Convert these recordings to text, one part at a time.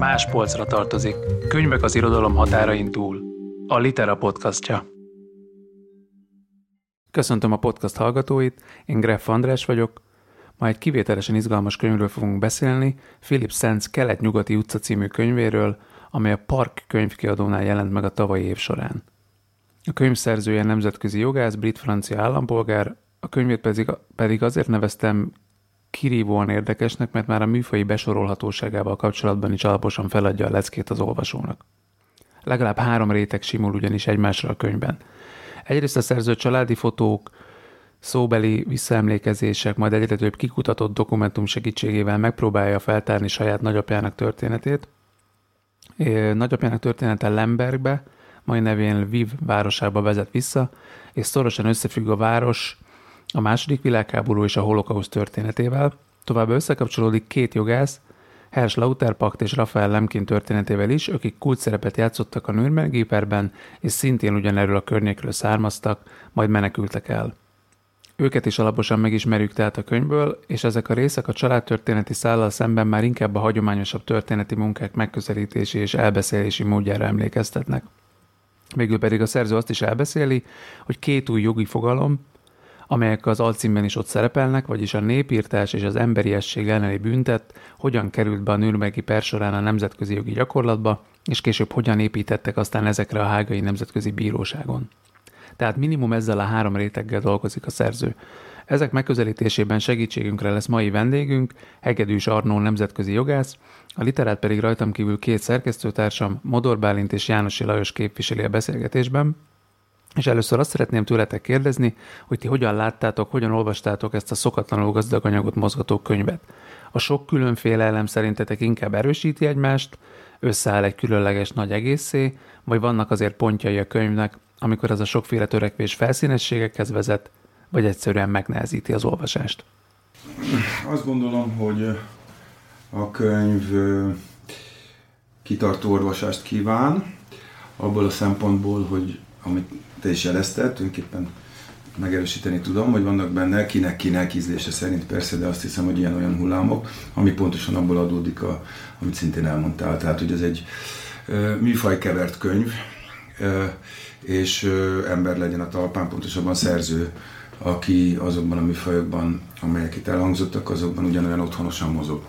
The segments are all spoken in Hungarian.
Más polcra tartozik. Könyvek az irodalom határain túl. A Litera podcastja. Köszöntöm a podcast hallgatóit, én Greff András vagyok. Ma egy kivételesen izgalmas könyvről fogunk beszélni, Philip Sands Kelet-nyugati utca című könyvéről, amely a Park könyvkiadónál jelent meg a tavalyi év során. A könyv szerzője nemzetközi jogász, brit-francia állampolgár, a könyvét pedig, pedig azért neveztem kirívóan érdekesnek, mert már a műfai besorolhatóságával kapcsolatban is alaposan feladja a leckét az olvasónak. Legalább három réteg simul ugyanis egymásra a könyvben. Egyrészt a szerző családi fotók, szóbeli visszaemlékezések, majd egyre több kikutatott dokumentum segítségével megpróbálja feltárni saját nagyapjának történetét. Nagyapjának története Lembergbe, mai nevén Lviv városába vezet vissza, és szorosan összefügg a város a második világháború és a holokauszt történetével, továbbá összekapcsolódik két jogász, Hersch Lauterpacht és Rafael Lemkin történetével is, akik kult szerepet játszottak a Nürnberg perben, és szintén ugyanerről a környékről származtak, majd menekültek el. Őket is alaposan megismerjük tehát a könyvből, és ezek a részek a családtörténeti szállal szemben már inkább a hagyományosabb történeti munkák megközelítési és elbeszélési módjára emlékeztetnek. Végül pedig a szerző azt is elbeszéli, hogy két új jogi fogalom, amelyek az alcímben is ott szerepelnek, vagyis a népírtás és az emberiesség elleni büntet hogyan került be a Nürnbergi per során a nemzetközi jogi gyakorlatba, és később hogyan építettek aztán ezekre a hágai nemzetközi bíróságon. Tehát minimum ezzel a három réteggel dolgozik a szerző. Ezek megközelítésében segítségünkre lesz mai vendégünk, Hegedűs Arnó nemzetközi jogász, a literát pedig rajtam kívül két szerkesztőtársam, Modor Bálint és Jánosi Lajos képviseli a beszélgetésben, és először azt szeretném tőletek kérdezni, hogy ti hogyan láttátok, hogyan olvastátok ezt a szokatlanul gazdag anyagot mozgató könyvet. A sok különféle elem szerintetek inkább erősíti egymást, összeáll egy különleges nagy egészé, vagy vannak azért pontjai a könyvnek, amikor ez a sokféle törekvés felszínességekhez vezet, vagy egyszerűen megnehezíti az olvasást? Azt gondolom, hogy a könyv kitartó olvasást kíván, abból a szempontból, hogy amit te is jelezted, tulajdonképpen megerősíteni tudom, hogy vannak benne kinek-kinek ízlése szerint persze, de azt hiszem, hogy ilyen-olyan hullámok, ami pontosan abból adódik, a, amit szintén elmondtál. Tehát, hogy ez egy műfaj kevert könyv, és ember legyen a talpán, pontosabban szerző, aki azokban a műfajokban, amelyek itt elhangzottak, azokban ugyanolyan otthonosan mozog.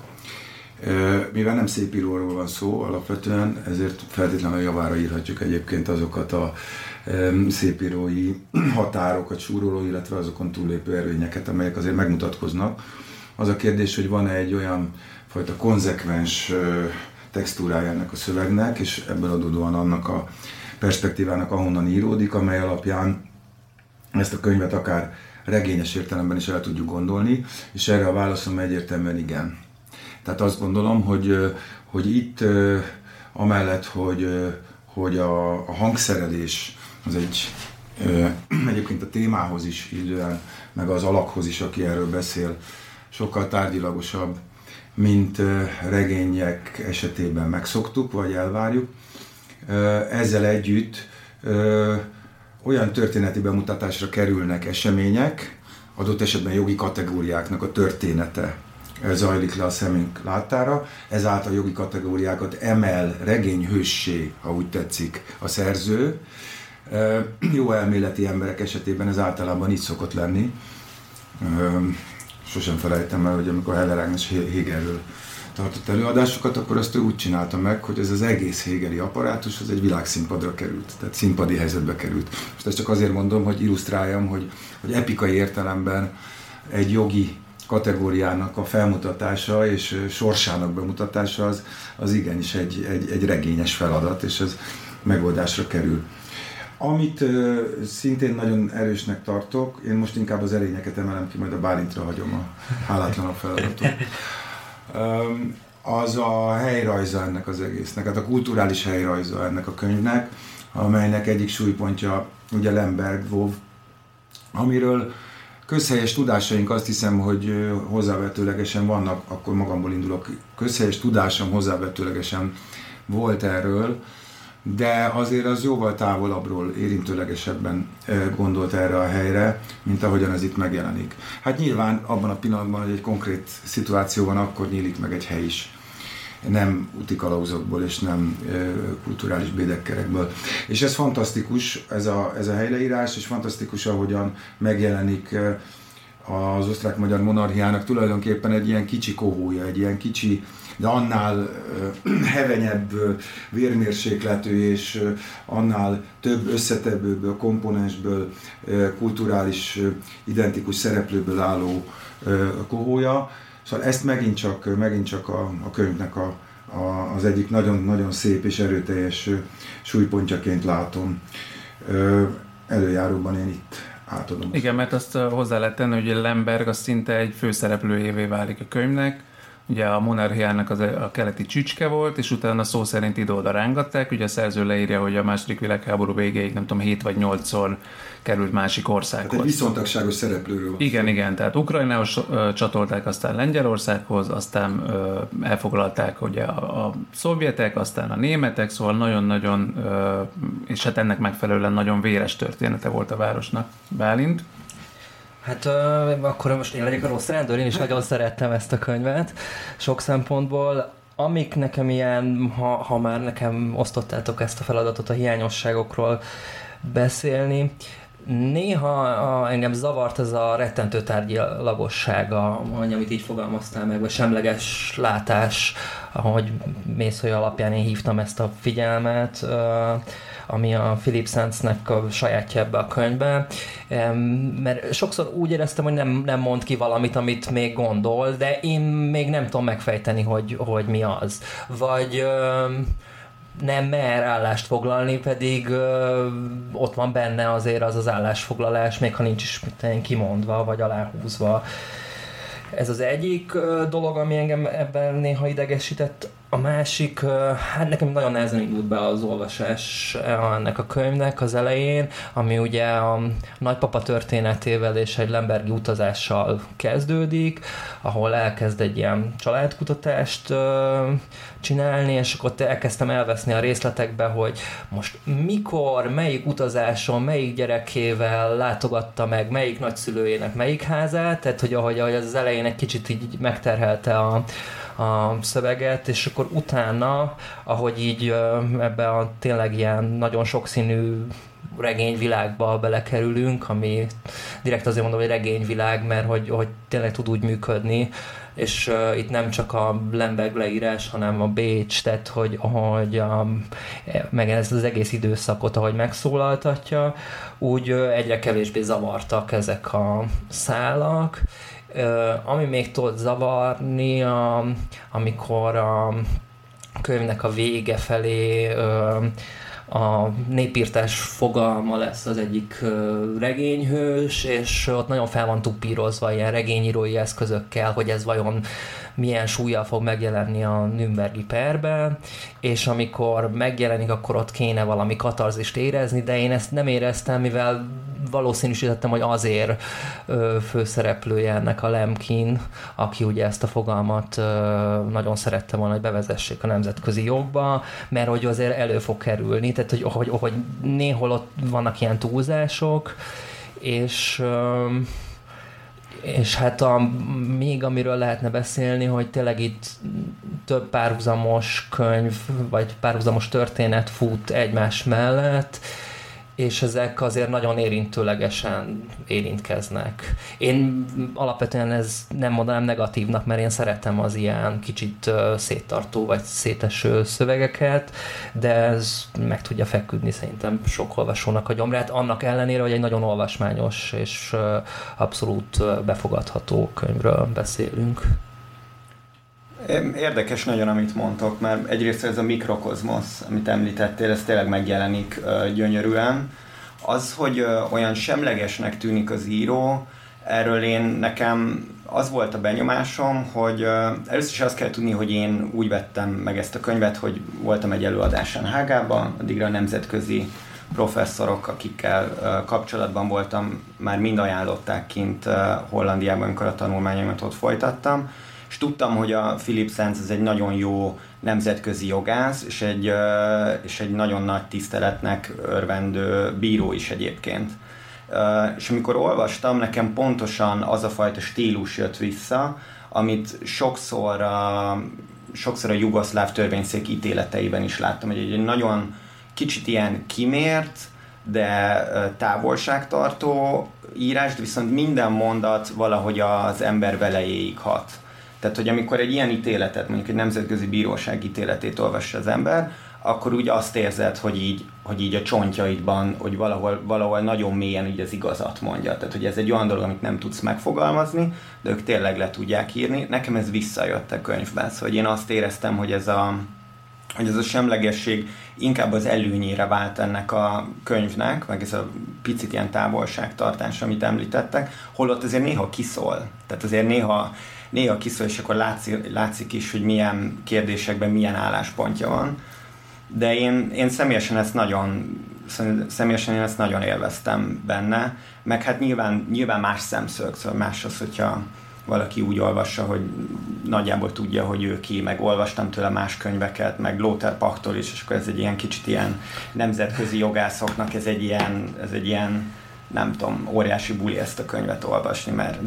Mivel nem szép íróról van szó alapvetően, ezért feltétlenül javára írhatjuk egyébként azokat a szépírói határokat súroló, illetve azokon túllépő erőnyeket, amelyek azért megmutatkoznak. Az a kérdés, hogy van-e egy olyan fajta konzekvens textúrája ennek a szövegnek, és ebből adódóan annak a perspektívának, ahonnan íródik, amely alapján ezt a könyvet akár regényes értelemben is el tudjuk gondolni, és erre a válaszom egyértelműen igen. Tehát azt gondolom, hogy, hogy itt amellett, hogy, hogy a, a hangszerelés az egy egyébként a témához is illően, meg az alakhoz is, aki erről beszél, sokkal tárgyilagosabb, mint regények esetében megszoktuk, vagy elvárjuk. Ezzel együtt olyan történeti bemutatásra kerülnek események, adott esetben jogi kategóriáknak a története zajlik le a szemünk láttára, ezáltal jogi kategóriákat emel regényhőssé, ha úgy tetszik, a szerző, jó elméleti emberek esetében ez általában így szokott lenni. Sosem felejtem el, hogy amikor Heller Ágnes Hegelről tartott előadásokat, akkor azt ő úgy csinálta meg, hogy ez az egész Hegeli apparátus az egy világszínpadra került, tehát színpadi helyzetbe került. Most ezt csak azért mondom, hogy illusztráljam, hogy, hogy epikai értelemben egy jogi kategóriának a felmutatása és sorsának bemutatása az, az igenis egy, egy, egy regényes feladat, és ez megoldásra kerül. Amit uh, szintén nagyon erősnek tartok, én most inkább az erényeket emelem ki, majd a Bálintra hagyom a hálátlanabb feladatot. Um, az a helyrajza ennek az egésznek, hát a kulturális helyrajza ennek a könyvnek, amelynek egyik súlypontja ugye Lemberg, Vov, amiről közhelyes tudásaink azt hiszem, hogy hozzávetőlegesen vannak, akkor magamból indulok, közhelyes tudásom hozzávetőlegesen volt erről, de azért az jóval távolabbról, érintőlegesebben gondolt erre a helyre, mint ahogyan ez itt megjelenik. Hát nyilván abban a pillanatban, hogy egy konkrét szituáció van, akkor nyílik meg egy hely is. nem utikalauzokból és nem kulturális bédekkerekből. És ez fantasztikus, ez a, ez a helyleírás, és fantasztikus, ahogyan megjelenik az osztrák-magyar monarchiának tulajdonképpen egy ilyen kicsi kohója, egy ilyen kicsi, de annál hevenyebb vérmérsékletű és annál több összetevőből, komponensből, kulturális, identikus szereplőből álló kohója. Szóval ezt megint csak, megint csak a, a könyvnek a, a, az egyik nagyon-nagyon szép és erőteljes súlypontjaként látom. Előjáróban én itt átadom. Igen, mert azt hozzá lehet tenni, hogy Lemberg az szinte egy főszereplőjévé válik a könyvnek, ugye a monarchiának az a keleti csücske volt, és utána szó szerint ide-oda rángatták, ugye a szerző leírja, hogy a második világháború végéig nem tudom, 7 vagy 8-szor került másik országhoz. Hát egy viszontagságos szereplőről. Igen, igen, tehát Ukrajnához csatolták, aztán Lengyelországhoz, aztán ö, elfoglalták ugye a, a szovjetek, aztán a németek, szóval nagyon-nagyon, és hát ennek megfelelően nagyon véres története volt a városnak Bálint. Hát uh, akkor most én legyek a rossz rendőr, én is nagyon szerettem ezt a könyvet, sok szempontból. Amik nekem ilyen, ha, ha már nekem osztottátok ezt a feladatot a hiányosságokról beszélni, Néha a, engem zavart ez a rettentő tárgyilagossága, amit így fogalmaztál meg, vagy semleges látás, ahogy Mészői alapján én hívtam ezt a figyelmet, ami a Philip Sandsnek a sajátja ebbe a könyvbe, mert sokszor úgy éreztem, hogy nem, nem mond ki valamit, amit még gondol, de én még nem tudom megfejteni, hogy, hogy mi az. Vagy nem mer állást foglalni, pedig ö, ott van benne azért az az állásfoglalás, még ha nincs is kimondva, vagy aláhúzva. Ez az egyik ö, dolog, ami engem ebben néha idegesített. A másik, hát nekem nagyon nehezen indult be az olvasás ennek a könyvnek az elején, ami ugye a nagypapa történetével és egy Lembergi utazással kezdődik, ahol elkezd egy ilyen családkutatást csinálni, és akkor elkezdtem elveszni a részletekbe, hogy most mikor, melyik utazáson, melyik gyerekével látogatta meg, melyik nagyszülőjének melyik házát, tehát hogy ahogy, ahogy az elején egy kicsit így megterhelte a, a szöveget, és akkor utána, ahogy így ebbe a tényleg ilyen nagyon sokszínű regényvilágba belekerülünk, ami direkt azért mondom, hogy regényvilág, mert hogy, hogy tényleg tud úgy működni, és uh, itt nem csak a Lemberg leírás, hanem a Bécs, tehát hogy ahogy a, meg ez az egész időszakot, ahogy megszólaltatja, úgy uh, egyre kevésbé zavartak ezek a szálak, ami még tud zavarni, a, amikor a könyvnek a vége felé a népírtás fogalma lesz az egyik regényhős, és ott nagyon fel van tupírozva ilyen regényírói eszközökkel, hogy ez vajon milyen súlyjal fog megjelenni a Nürnbergi perben, és amikor megjelenik, akkor ott kéne valami katarzist érezni, de én ezt nem éreztem, mivel valószínűsítettem, hogy azért ö, főszereplője ennek a Lemkin, aki ugye ezt a fogalmat nagyon szerette volna, hogy bevezessék a nemzetközi jogba, mert hogy azért elő fog kerülni, tehát hogy, hogy, hogy néhol ott vannak ilyen túlzások, és és hát a, még amiről lehetne beszélni, hogy tényleg itt több párhuzamos könyv, vagy párhuzamos történet fut egymás mellett, és ezek azért nagyon érintőlegesen érintkeznek. Én alapvetően ez nem mondanám negatívnak, mert én szeretem az ilyen kicsit széttartó vagy széteső szövegeket, de ez meg tudja feküdni szerintem sok olvasónak a gyomrát, annak ellenére, hogy egy nagyon olvasmányos és abszolút befogadható könyvről beszélünk. Érdekes nagyon, amit mondtok, mert egyrészt ez a mikrokozmosz, amit említettél, ez tényleg megjelenik gyönyörűen. Az, hogy olyan semlegesnek tűnik az író, erről én nekem az volt a benyomásom, hogy először is azt kell tudni, hogy én úgy vettem meg ezt a könyvet, hogy voltam egy előadásán Hágában, addigra a nemzetközi professzorok, akikkel kapcsolatban voltam, már mind ajánlották kint Hollandiában, amikor a tanulmányomat ott folytattam, és tudtam, hogy a Philip Sands ez egy nagyon jó nemzetközi jogász, és egy, és egy nagyon nagy tiszteletnek örvendő bíró is egyébként. És amikor olvastam, nekem pontosan az a fajta stílus jött vissza, amit sokszor sokszor a jugoszláv törvényszék ítéleteiben is láttam, hogy egy nagyon kicsit ilyen kimért, de távolságtartó írást, viszont minden mondat valahogy az ember velejéig hat. Tehát, hogy amikor egy ilyen ítéletet, mondjuk egy nemzetközi bíróság ítéletét olvassa az ember, akkor úgy azt érzed, hogy így, hogy így a csontjaidban, hogy valahol, valahol nagyon mélyen így az igazat mondja. Tehát, hogy ez egy olyan dolog, amit nem tudsz megfogalmazni, de ők tényleg le tudják írni. Nekem ez visszajött a könyvben, szóval hogy én azt éreztem, hogy ez a, hogy ez a semlegesség inkább az előnyére vált ennek a könyvnek, meg ez a picit ilyen távolságtartás, amit említettek, holott azért néha kiszól. Tehát azért néha, néha kiszól, és akkor látszik, látszik is, hogy milyen kérdésekben milyen álláspontja van. De én, én személyesen ezt nagyon személyesen én ezt nagyon élveztem benne, meg hát nyilván, nyilván más szemszög, szóval más az, hogyha valaki úgy olvassa, hogy nagyjából tudja, hogy ő ki, meg olvastam tőle más könyveket, meg Lothar Pachtól is, és akkor ez egy ilyen kicsit ilyen nemzetközi jogászoknak, ez egy ilyen, ez egy ilyen nem tudom, óriási buli ezt a könyvet olvasni, mert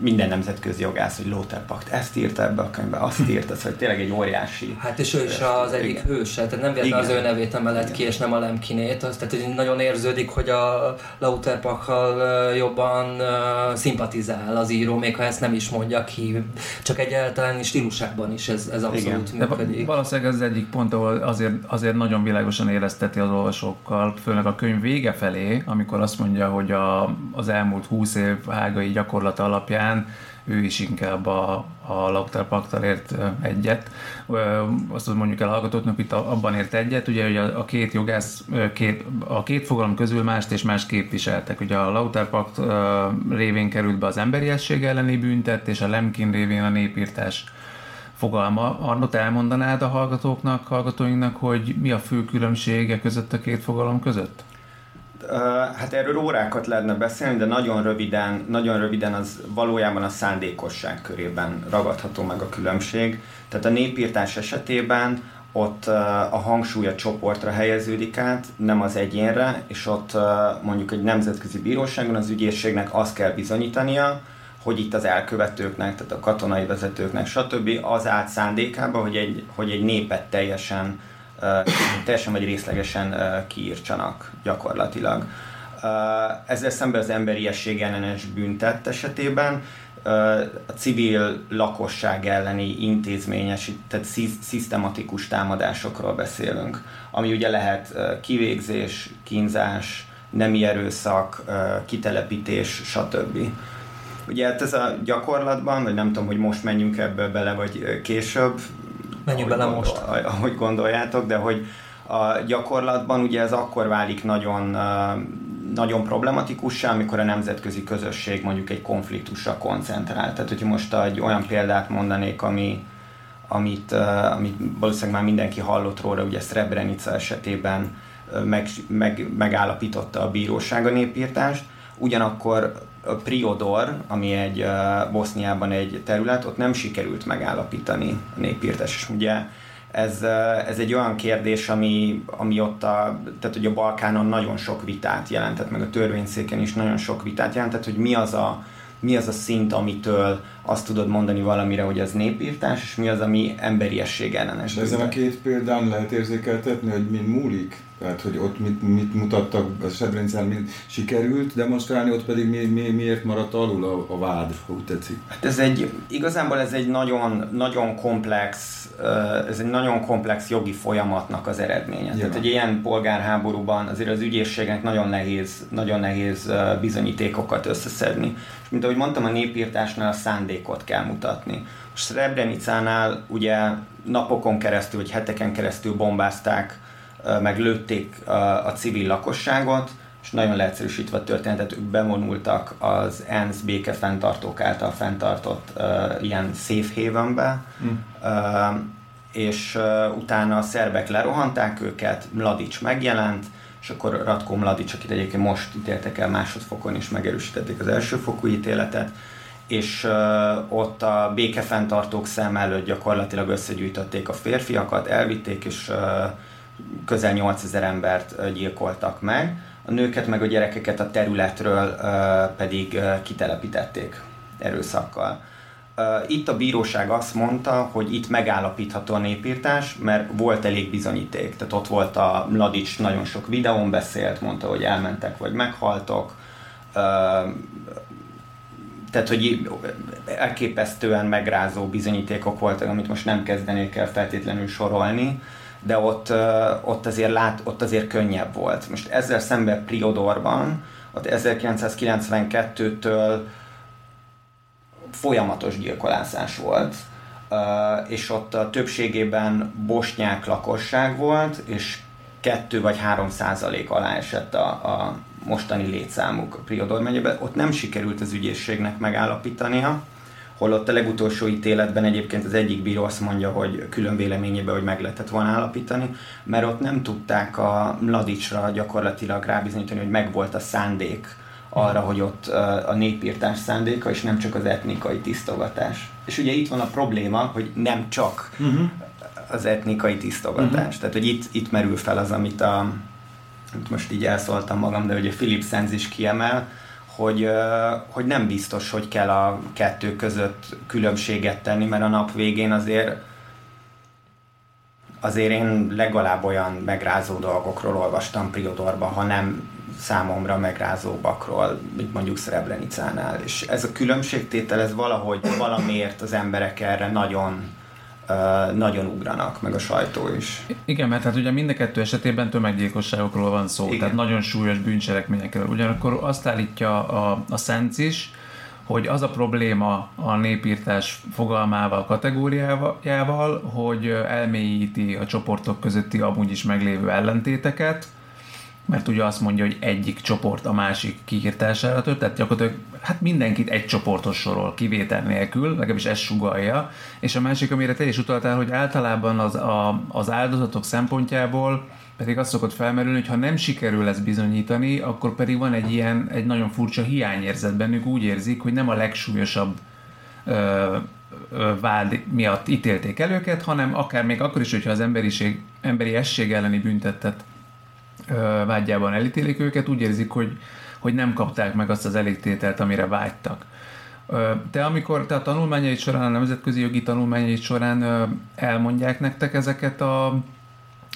minden nemzetközi jogász, hogy Lothar Pakt ezt írta ebbe a könyvbe, azt írta, szóval tényleg egy óriási. Hát és ő is az egyik igen. hőse, tehát nem véletlenül az ő nevét emelett igen. ki, és nem a Lemkinét, az, tehát hogy nagyon érződik, hogy a Lothar Pakkal jobban uh, szimpatizál az író, még ha ezt nem is mondja ki, csak egyáltalán stílusában is ez, ez abszolút igen. működik. De valószínűleg ez az egyik pont, ahol azért, azért nagyon világosan érezteti az olvasókkal, főleg a könyv vége felé, amikor azt mondja, hogy a, az elmúlt húsz év hágai gyakorlata alapján ő is inkább a, a Lautár Paktal ért egyet. Azt mondjuk el hallgatóknak, itt abban ért egyet, ugye hogy a, a két jogász, két, a két fogalom közül mást és más képviseltek. Ugye a Lautár Pakt révén került be az emberiesség elleni büntet, és a Lemkin révén a népírtás fogalma. Arnott, elmondanád a hallgatóknak, hallgatóinknak, hogy mi a fő különbsége között a két fogalom között? Hát erről órákat lehetne beszélni, de nagyon röviden, nagyon röviden az valójában a szándékosság körében ragadható meg a különbség. Tehát a népírtás esetében ott a hangsúly a csoportra helyeződik át, nem az egyénre, és ott mondjuk egy nemzetközi bíróságon az ügyészségnek azt kell bizonyítania, hogy itt az elkövetőknek, tehát a katonai vezetőknek, stb. az állt szándékába, hogy egy, hogy egy népet teljesen teljesen vagy részlegesen kiírtsanak gyakorlatilag. Ezzel szemben az emberiesség ellenes büntet esetében a civil lakosság elleni intézményes, tehát szisztematikus támadásokról beszélünk, ami ugye lehet kivégzés, kínzás, nemi erőszak, kitelepítés, stb. Ugye hát ez a gyakorlatban, vagy nem tudom, hogy most menjünk ebbe bele, vagy később, Menjünk bele most. Ahogy gondoljátok, de hogy a gyakorlatban ugye ez akkor válik nagyon, nagyon problematikussá, amikor a nemzetközi közösség mondjuk egy konfliktusra koncentrál. Tehát, hogyha most egy olyan példát mondanék, ami, amit, amit valószínűleg már mindenki hallott róla, ugye Srebrenica esetében meg, meg, megállapította a bíróság a népírtást, ugyanakkor Priodor, ami egy uh, Boszniában egy terület, ott nem sikerült megállapítani a népírtás. És ugye ez, uh, ez egy olyan kérdés, ami, ami ott a, tehát hogy a Balkánon nagyon sok vitát jelentett, meg a törvényszéken is nagyon sok vitát jelentett, hogy mi az a, mi az a szint, amitől azt tudod mondani valamire, hogy az népírtás, és mi az, ami emberiesség ellenes. De ezen a két példán lehet érzékeltetni, hogy mi múlik? Tehát, hogy ott mit, mit mutattak, a Srebrenicán mi sikerült demonstrálni, ott pedig mi, mi, miért maradt alul a, a vád, ha úgy tetszik? Hát ez egy, igazából ez egy nagyon, nagyon komplex, ez egy nagyon komplex jogi folyamatnak az eredménye. Nyilván. Tehát egy ilyen polgárháborúban azért az ügyészségnek nagyon nehéz, nagyon nehéz bizonyítékokat összeszedni. És mint ahogy mondtam, a népírtásnál a szándékot kell mutatni. A Srebrenicánál ugye napokon keresztül, vagy heteken keresztül bombázták meg lőtték a civil lakosságot, és nagyon leegyszerűsítve a történetet, ők bevonultak az ENSZ békefenntartók által fenntartott uh, ilyen safe havenbe, mm. uh, és uh, utána a szerbek lerohanták őket, Mladic megjelent, és akkor Ratko Mladic, akit egyébként most ítéltek el másodfokon, és megerősítették az elsőfokú ítéletet, és uh, ott a békefenntartók szem előtt gyakorlatilag összegyűjtötték a férfiakat, elvitték, és uh, közel 8000 embert gyilkoltak meg, a nőket meg a gyerekeket a területről pedig kitelepítették erőszakkal. Itt a bíróság azt mondta, hogy itt megállapítható a népírtás, mert volt elég bizonyíték. Tehát ott volt a Mladic nagyon sok videón beszélt, mondta, hogy elmentek vagy meghaltok. Tehát, hogy elképesztően megrázó bizonyítékok voltak, amit most nem kezdenék el feltétlenül sorolni, de ott, ott, azért, lát, ott azért könnyebb volt. Most ezzel szemben Priodorban, ott 1992-től folyamatos gyilkolászás volt, és ott a többségében bosnyák lakosság volt, és 2 vagy 3 százalék alá esett a, a mostani létszámuk a Priodor megyében. Ott nem sikerült az ügyészségnek megállapítania, holott a legutolsó ítéletben egyébként az egyik bíró azt mondja, hogy külön véleményében, hogy meg lehetett volna állapítani, mert ott nem tudták a Mladicsra gyakorlatilag rábizonyítani, hogy megvolt a szándék arra, hogy ott a népírtás szándéka, és nem csak az etnikai tisztogatás. És ugye itt van a probléma, hogy nem csak uh-huh. az etnikai tisztogatás. Uh-huh. Tehát, hogy itt, itt merül fel az, amit a most így elszóltam magam, de ugye Philip Sands is kiemel, hogy, hogy nem biztos, hogy kell a kettő között különbséget tenni, mert a nap végén azért azért én legalább olyan megrázó dolgokról olvastam Priodorban, ha nem számomra megrázóbbakról, mint mondjuk Srebrenicánál. És ez a különbségtétel, ez valahogy valamiért az emberek erre nagyon nagyon ugranak, meg a sajtó is. Igen, mert hát ugye mind a kettő esetében tömeggyilkosságokról van szó, Igen. tehát nagyon súlyos bűncselekményekről. Ugyanakkor azt állítja a, a Szenc is, hogy az a probléma a népírtás fogalmával, kategóriával, hogy elmélyíti a csoportok közötti amúgy is meglévő ellentéteket, mert ugye azt mondja, hogy egyik csoport a másik kiírtására tört, tehát gyakorlatilag hát mindenkit egy csoportos sorol, kivétel nélkül, legalábbis ezt sugalja, és a másik, amire te is utaltál, hogy általában az, a, az áldozatok szempontjából pedig azt szokott felmerülni, hogy ha nem sikerül ezt bizonyítani, akkor pedig van egy ilyen, egy nagyon furcsa hiányérzet bennük, úgy érzik, hogy nem a legsúlyosabb ö, vád miatt ítélték el őket, hanem akár még akkor is, hogyha az emberiség, emberi esség elleni büntettet vágyában elítélik őket, úgy érzik, hogy, hogy nem kapták meg azt az elégtételt, amire vágytak. Te amikor te a tanulmányai során, a nemzetközi jogi tanulmányai során elmondják nektek ezeket a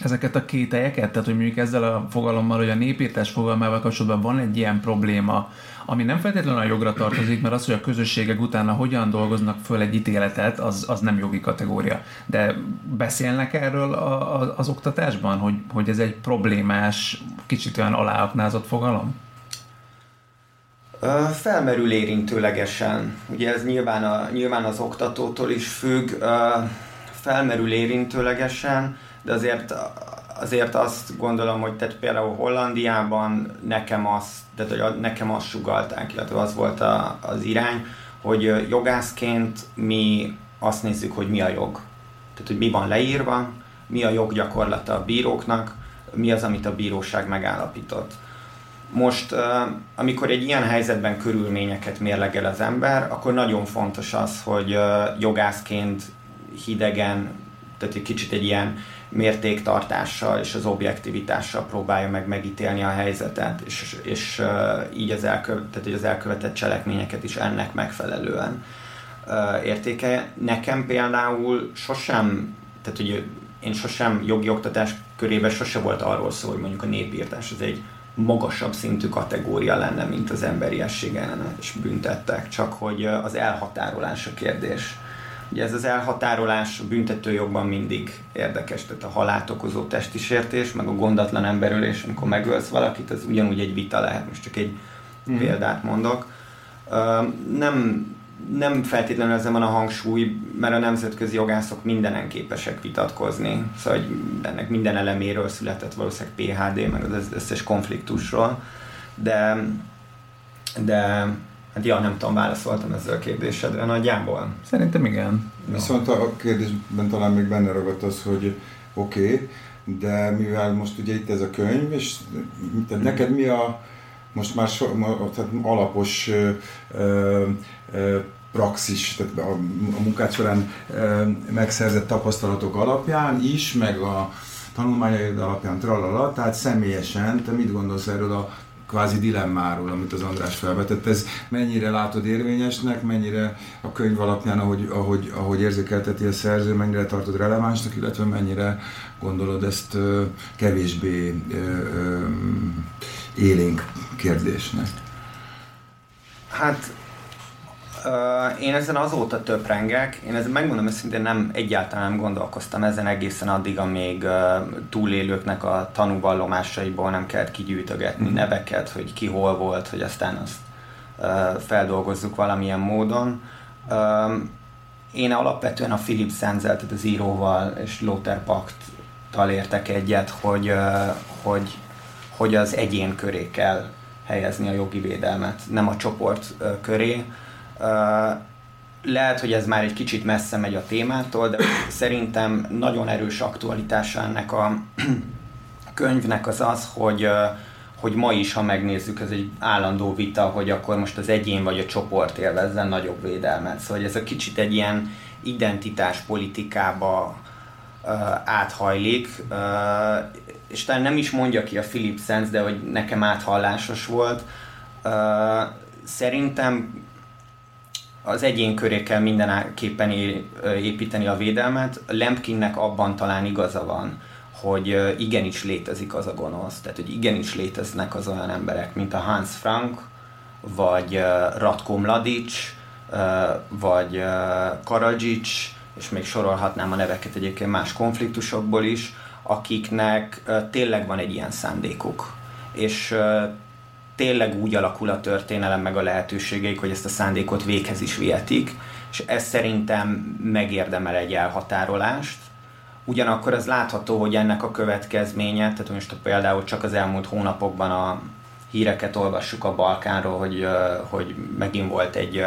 ezeket a kételyeket, tehát hogy mondjuk ezzel a fogalommal, hogy a népírtás fogalmával kapcsolatban van egy ilyen probléma, ami nem feltétlenül a jogra tartozik, mert az, hogy a közösségek utána hogyan dolgoznak föl egy ítéletet, az, az nem jogi kategória. De beszélnek erről a, a, az oktatásban, hogy, hogy ez egy problémás, kicsit olyan aláaknázott fogalom? Felmerül érintőlegesen. Ugye ez nyilván, a, nyilván az oktatótól is függ. Felmerül érintőlegesen, de azért azért azt gondolom, hogy tehát például Hollandiában nekem azt, tehát hogy nekem azt sugalták, illetve az volt a, az irány, hogy jogászként mi azt nézzük, hogy mi a jog. Tehát, hogy mi van leírva, mi a joggyakorlata a bíróknak, mi az, amit a bíróság megállapított. Most, amikor egy ilyen helyzetben körülményeket mérlegel az ember, akkor nagyon fontos az, hogy jogászként hidegen, tehát egy kicsit egy ilyen mértéktartással és az objektivitással próbálja meg megítélni a helyzetet, és, és így az, elkövet, tehát, hogy az elkövetett cselekményeket is ennek megfelelően értéke. Nekem például sosem, tehát hogy én sosem jogi oktatás körében sose volt arról szó, hogy mondjuk a népírtás az egy magasabb szintű kategória lenne, mint az emberiesség ellenes büntettek, csak hogy az elhatárolás a kérdés Ugye ez az elhatárolás a büntetőjogban mindig érdekes, tehát a halált okozó testi sértés, meg a gondatlan emberölés, amikor megölsz valakit, az ugyanúgy egy vita lehet, most csak egy mm. példát mondok. Nem, nem feltétlenül ezzel van a hangsúly, mert a nemzetközi jogászok mindenen képesek vitatkozni, szóval hogy ennek minden eleméről született valószínűleg PHD, meg az összes konfliktusról, de, de Hát ja, nem tudom, válaszoltam ezzel a kérdésedre nagyjából. Szerintem igen. Viszont a kérdésben talán még benne ragadt az, hogy oké, okay, de mivel most ugye itt ez a könyv, és tehát neked mi a most már so, tehát alapos ö, ö, praxis, tehát a, a munkád során ö, megszerzett tapasztalatok alapján is, meg a tanulmányaid alapján tralala, tehát személyesen te mit gondolsz erről a kvázi dilemmáról, amit az András felvetett. Ez mennyire látod érvényesnek, mennyire a könyv alapján, ahogy, ahogy, ahogy érzékelteti a szerző, mennyire tartod relevánsnak, illetve mennyire gondolod ezt kevésbé élénk kérdésnek? Hát Uh, én ezen azóta töprengek, én ezen megmondom őszintén nem egyáltalán nem gondolkoztam ezen egészen addig, amíg uh, túlélőknek a tanúvallomásaiból nem kellett kigyűjtögetni mm. neveket, hogy ki hol volt, hogy aztán azt uh, feldolgozzuk valamilyen módon. Uh, én alapvetően a Philip Szenzel, tehát az íróval és Lothar Pachttal értek egyet, hogy, hogy, hogy az egyén köré kell helyezni a jogi védelmet, nem a csoport köré lehet, hogy ez már egy kicsit messze megy a témától, de szerintem nagyon erős aktualitása ennek a könyvnek az az, hogy, hogy ma is, ha megnézzük, ez egy állandó vita, hogy akkor most az egyén vagy a csoport élvezzen nagyobb védelmet. Szóval ez a kicsit egy ilyen identitás politikába áthajlik, és talán nem is mondja ki a Philip Sands, de hogy nekem áthallásos volt. Szerintem az egyén köré kell mindenképpen építeni a védelmet. Lemkinnek abban talán igaza van, hogy igenis létezik az a gonosz, tehát hogy igenis léteznek az olyan emberek, mint a Hans Frank, vagy Ratko Mladic, vagy Karadzsics, és még sorolhatnám a neveket egyébként más konfliktusokból is, akiknek tényleg van egy ilyen szándékuk. És tényleg úgy alakul a történelem meg a lehetőségeik, hogy ezt a szándékot véghez is vihetik, és ez szerintem megérdemel egy elhatárolást. Ugyanakkor az látható, hogy ennek a következménye, tehát most például csak az elmúlt hónapokban a híreket olvassuk a Balkánról, hogy, hogy megint volt egy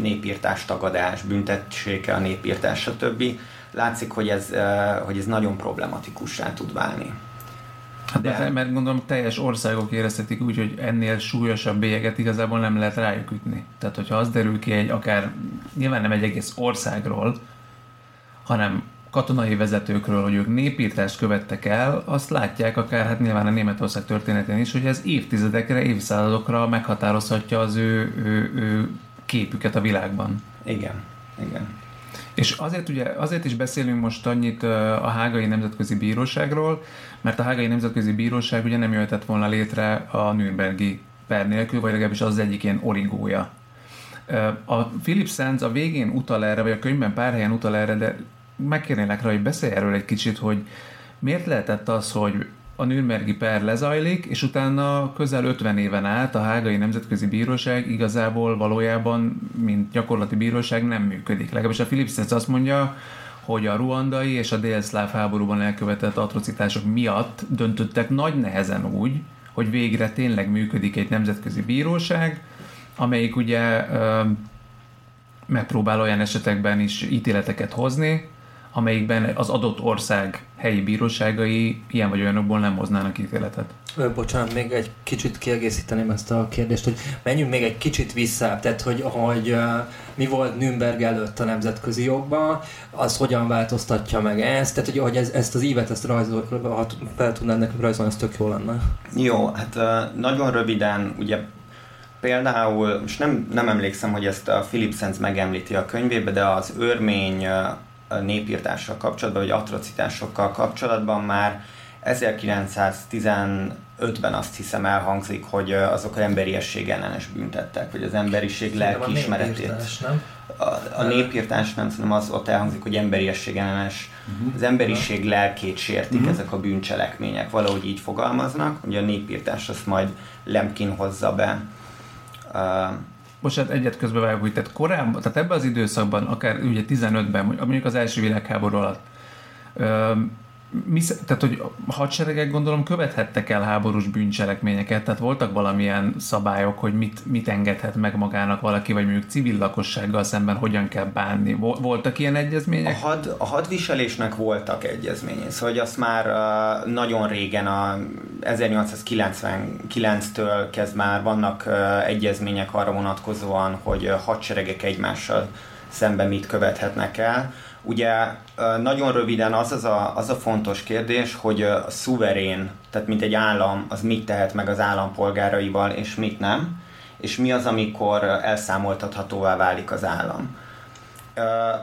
népírtás tagadás, büntetsége a népírtás, stb. Látszik, hogy ez, hogy ez nagyon problematikussá tud válni. Hát de... mert gondolom teljes országok érezhetik úgy, hogy ennél súlyosabb bélyeget igazából nem lehet rájuk ütni. Tehát, hogyha az derül ki egy akár, nyilván nem egy egész országról, hanem katonai vezetőkről, hogy ők népírtást követtek el, azt látják akár, hát nyilván a Németország történetén is, hogy ez évtizedekre, évszázadokra meghatározhatja az ő, ő, ő képüket a világban. Igen, igen. És azért, ugye, azért is beszélünk most annyit a Hágai Nemzetközi Bíróságról, mert a Hágai Nemzetközi Bíróság ugye nem jöhetett volna létre a Nürnbergi per nélkül, vagy legalábbis az egyik ilyen origója. A Philip Sands a végén utal erre, vagy a könyvben pár helyen utal erre, de megkérnélek rá, hogy beszélj erről egy kicsit, hogy miért lehetett az, hogy a Nürnbergi per lezajlik, és utána közel 50 éven át a Hágai Nemzetközi Bíróság igazából valójában, mint gyakorlati bíróság nem működik. Legalábbis a Philips azt mondja, hogy a ruandai és a délszláv háborúban elkövetett atrocitások miatt döntöttek nagy nehezen úgy, hogy végre tényleg működik egy nemzetközi bíróság, amelyik ugye ö, megpróbál olyan esetekben is ítéleteket hozni, amelyikben az adott ország helyi bíróságai ilyen vagy olyanokból nem hoznának ítéletet. Bocsánat, még egy kicsit kiegészíteném ezt a kérdést, hogy menjünk még egy kicsit vissza, tehát hogy, hogy mi volt Nürnberg előtt a nemzetközi jogban, az hogyan változtatja meg ezt, tehát hogy, hogy ez, ezt az ívet, ezt rajzol, ha fel tudnád nekem rajzolni, ez tök jó lenne. Jó, hát nagyon röviden, ugye például, most nem, nem emlékszem, hogy ezt a Philip Sands megemlíti a könyvébe, de az örmény népírtással kapcsolatban, vagy atrocitásokkal kapcsolatban már 1915-ben azt hiszem elhangzik, hogy azok emberiesség ellenes büntettek, hogy az emberiség lelkiismeretét. A, a népírtás nem, hanem az ott elhangzik, hogy emberiesség ellenes, uh-huh. az emberiség lelkét sértik uh-huh. ezek a bűncselekmények, valahogy így fogalmaznak, ugye a népírtás azt majd Lemkin hozza be. Uh, bocsánat, egyet vágok, hogy tehát korábban, tehát ebben az időszakban, akár ugye 15-ben, mondjuk az első világháború alatt, mi, tehát, hogy a hadseregek gondolom követhettek el háborús bűncselekményeket, tehát voltak valamilyen szabályok, hogy mit, mit engedhet meg magának valaki, vagy mondjuk civil lakossággal szemben hogyan kell bánni. Voltak ilyen egyezmények? A, had, a hadviselésnek voltak egyezmények, szóval hogy azt már uh, nagyon régen, a 1899-től kezd már vannak uh, egyezmények arra vonatkozóan, hogy uh, hadseregek egymással szemben mit követhetnek el Ugye nagyon röviden az az a, az a fontos kérdés, hogy a szuverén, tehát mint egy állam, az mit tehet meg az állampolgáraival, és mit nem, és mi az, amikor elszámoltathatóvá válik az állam.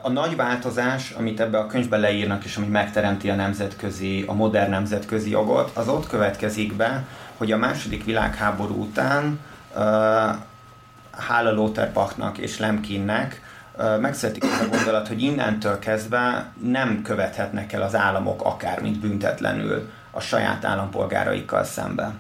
A nagy változás, amit ebbe a könyvbe leírnak, és ami megteremti a nemzetközi, a modern nemzetközi jogot, az ott következik be, hogy a második világháború után hála Lothar és Lemkinnek megszületik az a gondolat, hogy innentől kezdve nem követhetnek el az államok akármint büntetlenül a saját állampolgáraikkal szembe.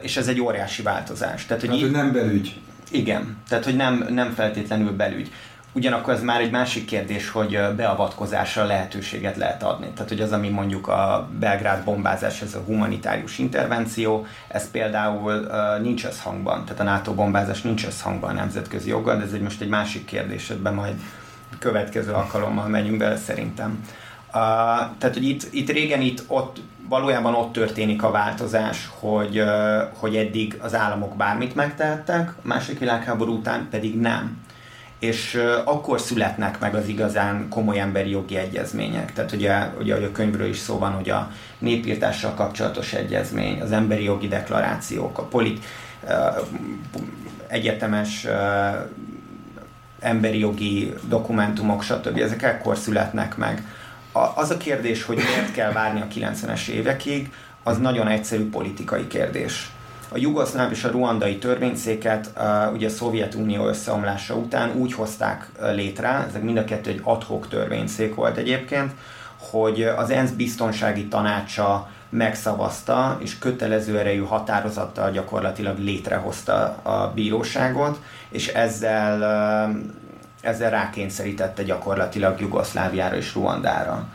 És ez egy óriási változás. Tehát, hogy, hát, hogy nem belügy. Igen, tehát hogy nem, nem feltétlenül belügy. Ugyanakkor ez már egy másik kérdés, hogy beavatkozásra lehetőséget lehet adni. Tehát, hogy az, ami mondjuk a Belgrád bombázás, ez a humanitárius intervenció, ez például nincs összhangban, tehát a NATO bombázás nincs összhangban a nemzetközi joggal, de ez egy most egy másik kérdés, ebben majd következő alkalommal menjünk bele szerintem. Uh, tehát, hogy itt, itt régen itt ott valójában ott történik a változás, hogy, hogy eddig az államok bármit megtehettek, a második világháború után pedig nem és akkor születnek meg az igazán komoly emberi jogi egyezmények. Tehát ugye, ugye a könyvről is szó van, hogy a népírtással kapcsolatos egyezmény, az emberi jogi deklarációk, a polit, egyetemes emberi jogi dokumentumok, stb. ezek ekkor születnek meg. Az a kérdés, hogy miért kell várni a 90-es évekig, az nagyon egyszerű politikai kérdés a jugoszláv és a ruandai törvényszéket ugye a Szovjetunió összeomlása után úgy hozták létre, ezek mind a kettő egy adhok törvényszék volt egyébként, hogy az ENSZ biztonsági tanácsa megszavazta, és kötelező erejű határozattal gyakorlatilag létrehozta a bíróságot, és ezzel, ezzel rákényszerítette gyakorlatilag Jugoszláviára és Ruandára.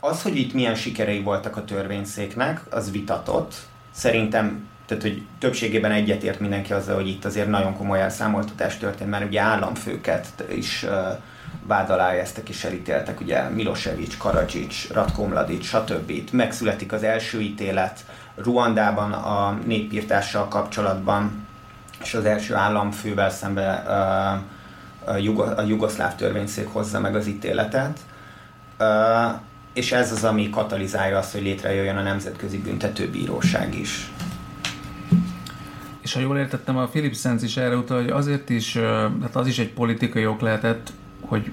Az, hogy itt milyen sikerei voltak a törvényszéknek, az vitatott. Szerintem tehát hogy többségében egyetért mindenki azzal, hogy itt azért nagyon komoly elszámoltatás történt, mert ugye államfőket is uh, vád alá eztek és elítéltek, ugye Milosevic, Karadzsics, Ratko Mladic, stb. Megszületik az első ítélet Ruandában a népírtással kapcsolatban, és az első államfővel szemben a, Jugo- jugoszláv törvényszék hozza meg az ítéletet. És ez az, ami katalizálja azt, hogy létrejöjjön a Nemzetközi Büntetőbíróság is. És ha jól értettem, a Philip Sands is erre utal, hogy azért is, hát az is egy politikai ok lehetett, hogy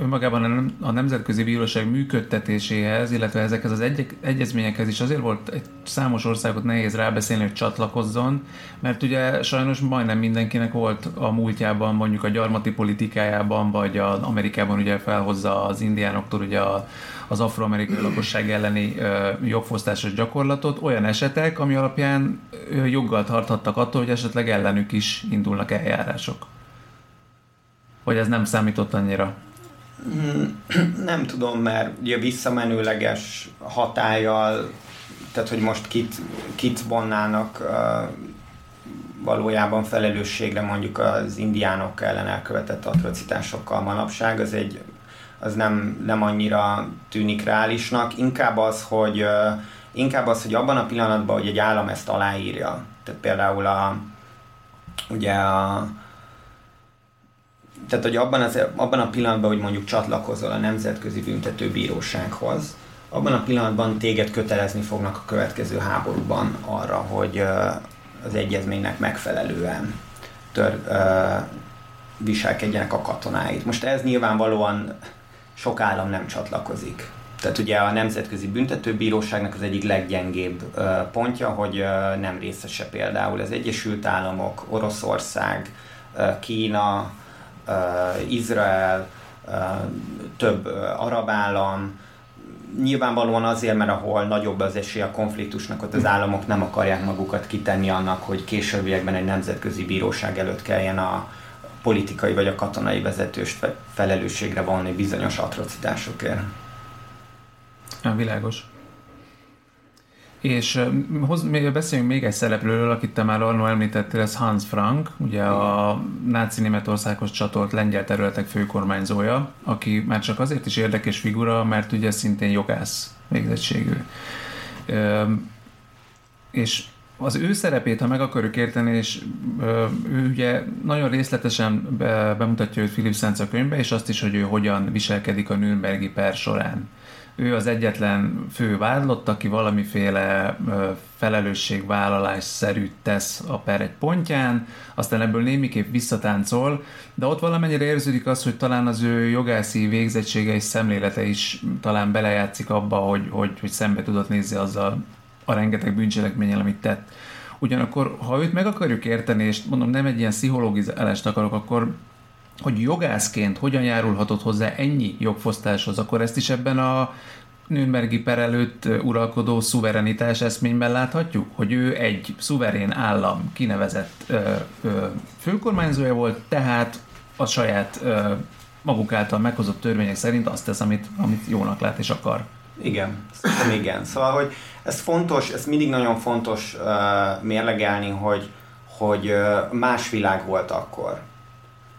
önmagában a nemzetközi bíróság működtetéséhez, illetve ezekhez az egy- egyezményekhez is azért volt egy számos országot nehéz rábeszélni, hogy csatlakozzon, mert ugye sajnos majdnem mindenkinek volt a múltjában, mondjuk a gyarmati politikájában, vagy az Amerikában ugye felhozza az indiánoktól ugye a, az afroamerikai lakosság elleni ö, jogfosztásos gyakorlatot, olyan esetek, ami alapján ö, joggal tarthattak attól, hogy esetleg ellenük is indulnak eljárások. Vagy ez nem számított annyira? Hmm, nem tudom, mert ugye visszamenőleges hatállyal, tehát hogy most kit, kit vonnának valójában felelősségre mondjuk az indiánok ellen elkövetett atrocitásokkal manapság, az egy az nem, nem annyira tűnik reálisnak, inkább az, hogy inkább az, hogy abban a pillanatban, hogy egy állam ezt aláírja, tehát például a ugye a tehát hogy abban, az, abban a pillanatban, hogy mondjuk csatlakozol a Nemzetközi Büntetőbírósághoz, abban a pillanatban téged kötelezni fognak a következő háborúban arra, hogy az egyezménynek megfelelően tör, viselkedjenek a katonáid. Most ez nyilvánvalóan sok állam nem csatlakozik. Tehát ugye a Nemzetközi Büntetőbíróságnak az egyik leggyengébb pontja, hogy nem részese például az Egyesült Államok, Oroszország, Kína, Izrael, több arab állam, nyilvánvalóan azért, mert ahol nagyobb az esély a konfliktusnak, ott az államok nem akarják magukat kitenni annak, hogy későbbiekben egy nemzetközi bíróság előtt kelljen a politikai vagy a katonai vezetőst felelősségre vonni bizonyos atrocitásokért. Ja, világos. És hoz, beszéljünk még egy szereplőről, akit te már arról említettél, ez Hans Frank, ugye a náci Németországhoz csatolt lengyel területek főkormányzója, aki már csak azért is érdekes figura, mert ugye szintén jogász végzettségű. És az ő szerepét, ha meg akarjuk érteni, és ő ugye nagyon részletesen bemutatja őt Philip Sands a könyvbe, és azt is, hogy ő hogyan viselkedik a Nürnbergi per során. Ő az egyetlen fő vádlott, aki valamiféle felelősségvállalás szerűt tesz a per egy pontján, aztán ebből némiképp visszatáncol, de ott valamennyire érződik az, hogy talán az ő jogászi végzettsége és szemlélete is talán belejátszik abba, hogy, hogy, hogy szembe tudott nézni azzal a rengeteg bűncselekménnyel, amit tett. Ugyanakkor, ha őt meg akarjuk érteni, és mondom, nem egy ilyen pszichologizálást akarok, akkor hogy jogászként hogyan járulhatott hozzá ennyi jogfosztáshoz, akkor ezt is ebben a Nürnbergi per előtt uralkodó szuverenitás eszményben láthatjuk, hogy ő egy szuverén állam kinevezett ö, ö, főkormányzója volt, tehát a saját ö, maguk által meghozott törvények szerint azt tesz, amit, amit jónak lát és akar. Igen, szerintem igen. Szóval, hogy ez fontos, ez mindig nagyon fontos uh, mérlegelni, hogy, hogy uh, más világ volt akkor.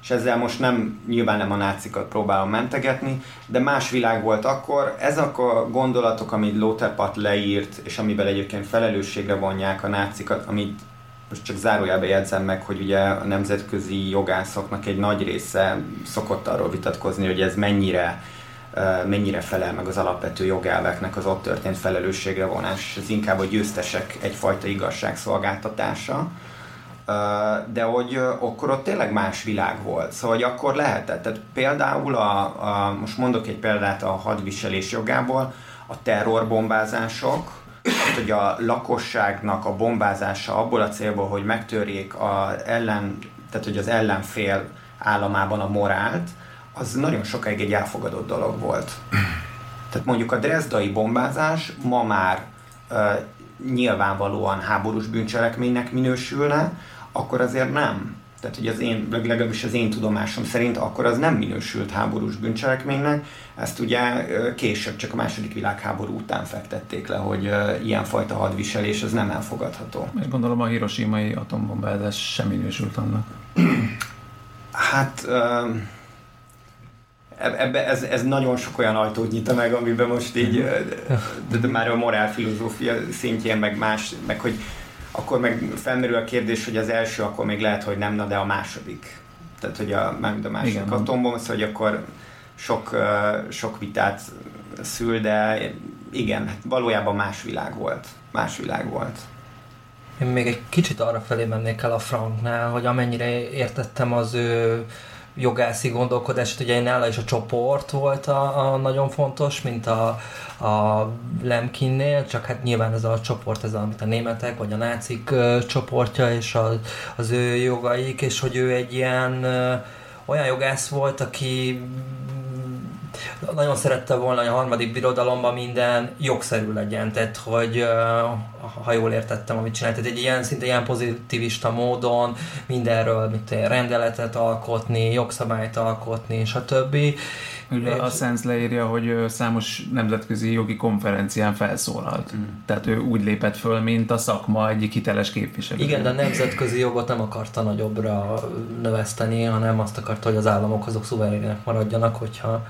És ezzel most nem, nyilván nem a nácikat próbálom mentegetni, de más világ volt akkor. Ezek a gondolatok, amit Lothar Pat leírt, és amivel egyébként felelősségre vonják a nácikat, amit most csak zárójelbe jegyzem meg, hogy ugye a nemzetközi jogászoknak egy nagy része szokott arról vitatkozni, hogy ez mennyire mennyire felel meg az alapvető jogelveknek az ott történt felelősségre vonás. Ez inkább a győztesek egyfajta igazságszolgáltatása. De hogy akkor ott tényleg más világ volt. Szóval hogy akkor lehetett. Tehát például, a, a, most mondok egy példát a hadviselés jogából, a terrorbombázások, tehát, hogy a lakosságnak a bombázása abból a célból, hogy megtörjék a ellen, tehát hogy az ellenfél államában a morált, az nagyon sokáig egy elfogadott dolog volt. Tehát mondjuk a drezdai bombázás ma már uh, nyilvánvalóan háborús bűncselekménynek minősülne, akkor azért nem. Tehát, hogy az én, legalábbis az én tudomásom szerint akkor az nem minősült háborús bűncselekménynek. Ezt ugye később, csak a második világháború után fektették le, hogy ilyenfajta hadviselés az nem elfogadható. És gondolom a hiroshimai atombombázás sem minősült annak. Hát... Uh, ebbe, ez, ez nagyon sok olyan ajtót nyit meg, amiben most így de, de már a morál filozófia szintjén, meg más, meg hogy akkor meg felmerül a kérdés, hogy az első akkor még lehet, hogy nem, na de a második. Tehát, hogy a, a második Igen, atombom, szóval, hogy akkor sok, sok vitát szül, de igen, hát valójában más világ volt. Más világ volt. Én még egy kicsit arra felé mennék el a Franknál, hogy amennyire értettem az ő jogászi gondolkodást, ugye nála is a csoport volt a, a nagyon fontos, mint a, a Lemkinnél, csak hát nyilván ez a csoport, ez a, amit a németek vagy a nácik ö, csoportja és az, az ő jogaik, és hogy ő egy ilyen ö, olyan jogász volt, aki nagyon szerette volna, hogy a harmadik birodalomban minden jogszerű legyen, tehát hogy ha jól értettem, amit csinált, tehát egy ilyen szinte ilyen pozitivista módon mindenről mint rendeletet alkotni, jogszabályt alkotni, stb. Ugye a Sens leírja, hogy számos nemzetközi jogi konferencián felszólalt. Mm. Tehát ő úgy lépett föl, mint a szakma egyik hiteles képviselő. Igen, de a nemzetközi jogot nem akarta nagyobbra növeszteni, hanem azt akarta, hogy az államok azok szuverének maradjanak, hogyha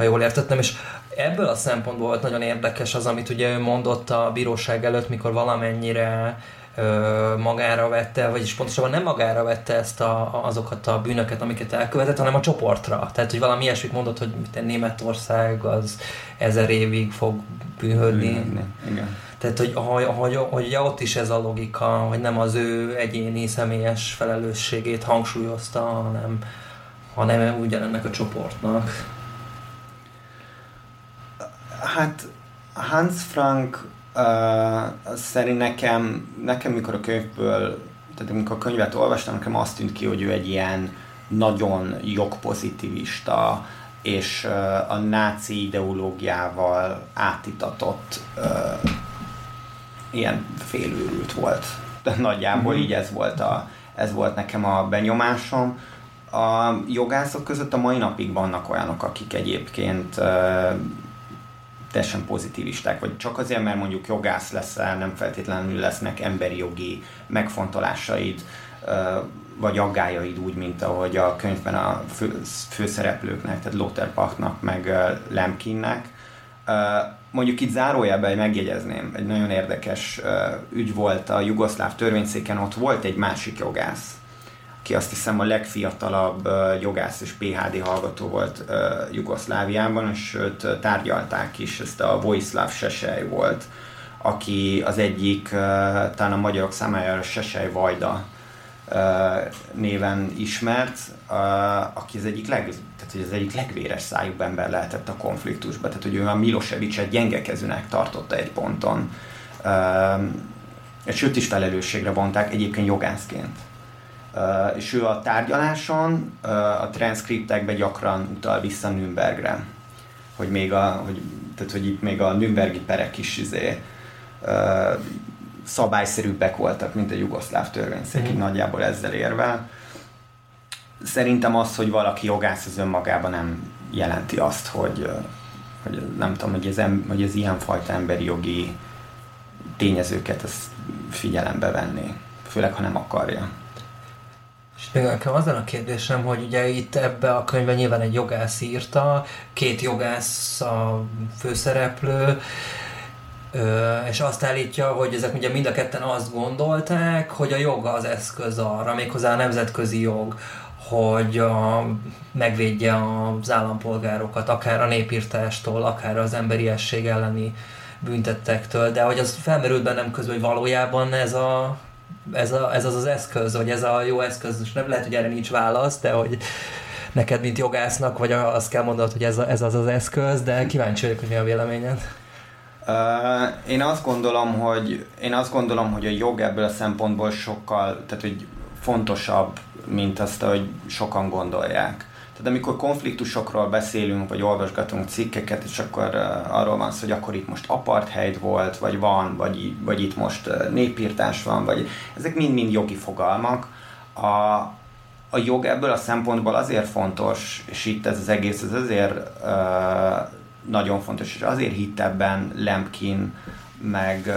ha jól értettem, és ebből a szempontból volt nagyon érdekes az, amit ugye ő mondott a bíróság előtt, mikor valamennyire ö, magára vette, vagyis pontosabban nem magára vette ezt a, azokat a bűnöket, amiket elkövetett, hanem a csoportra. Tehát, hogy valami ilyesmit mondott, hogy mit Németország az ezer évig fog bűnhődni. Igen. Tehát, hogy, hogy, hogy, hogy ott is ez a logika, hogy nem az ő egyéni személyes felelősségét hangsúlyozta, hanem, hanem ugyanennek a csoportnak. Hát Hans Frank uh, szerint nekem, nekem mikor a könyvből, tehát amikor a könyvet olvastam, nekem azt tűnt ki, hogy ő egy ilyen nagyon jogpozitivista, és uh, a náci ideológiával átitatott uh, ilyen félőrült volt. De nagyjából mm-hmm. így ez volt, a, ez volt nekem a benyomásom. A jogászok között a mai napig vannak olyanok, akik egyébként uh, teljesen pozitívisták, vagy csak azért, mert mondjuk jogász leszel, nem feltétlenül lesznek emberi jogi megfontolásaid, vagy aggájaid úgy, mint ahogy a könyvben a fő, főszereplőknek, tehát Lothar meg Lemkinnek. Mondjuk itt zárójelben megjegyezném, egy nagyon érdekes ügy volt a jugoszláv törvényszéken, ott volt egy másik jogász, aki azt hiszem a legfiatalabb jogász és PHD hallgató volt Jugoszláviában, és őt tárgyalták is, ezt a Vojislav Sesej volt, aki az egyik, talán a magyarok számára Sesej Vajda néven ismert, aki az egyik, leg, tehát, hogy az egyik legvéres szájú ember lehetett a konfliktusban. Tehát, hogy ő a Milosevic-et gyengekezőnek tartotta egy ponton. És őt is felelősségre vonták egyébként jogászként. És ő a tárgyaláson, a transzkriptekben gyakran utal vissza Nürnbergre. Hogy még a, hogy, tehát, hogy itt még a Nürnbergi perek is izé, szabályszerűbbek voltak, mint a jugoszláv törvényszék, mm. nagyjából ezzel érve. Szerintem az, hogy valaki jogász, az önmagában nem jelenti azt, hogy, hogy nem tudom, hogy ez, em, hogy ez ilyenfajta emberi jogi tényezőket ezt figyelembe venni, főleg ha nem akarja. És még nekem az a kérdésem, hogy ugye itt ebbe a könyvben nyilván egy jogász írta, két jogász a főszereplő, és azt állítja, hogy ezek ugye mind a ketten azt gondolták, hogy a jog az eszköz arra, méghozzá a nemzetközi jog, hogy a, megvédje az állampolgárokat, akár a népírtástól, akár az emberiesség elleni büntettektől, de hogy az felmerült bennem közben, hogy valójában ez a ez, a, ez az az eszköz, vagy ez a jó eszköz, és nem lehet, hogy erre nincs válasz, de hogy neked, mint jogásznak, vagy azt kell mondanod, hogy ez, a, ez az az eszköz, de kíváncsi vagyok, hogy mi a véleményed. Én azt gondolom, hogy én azt gondolom, hogy a jog ebből a szempontból sokkal, tehát hogy fontosabb, mint azt, hogy sokan gondolják. Tehát amikor konfliktusokról beszélünk, vagy olvasgatunk cikkeket, és akkor uh, arról van szó, hogy akkor itt most apartheid volt, vagy van, vagy, vagy itt most uh, népírtás van, vagy ezek mind-mind jogi fogalmak. A, a jog ebből a szempontból azért fontos, és itt ez az egész az azért uh, nagyon fontos, és azért hitt ebben Lemkin meg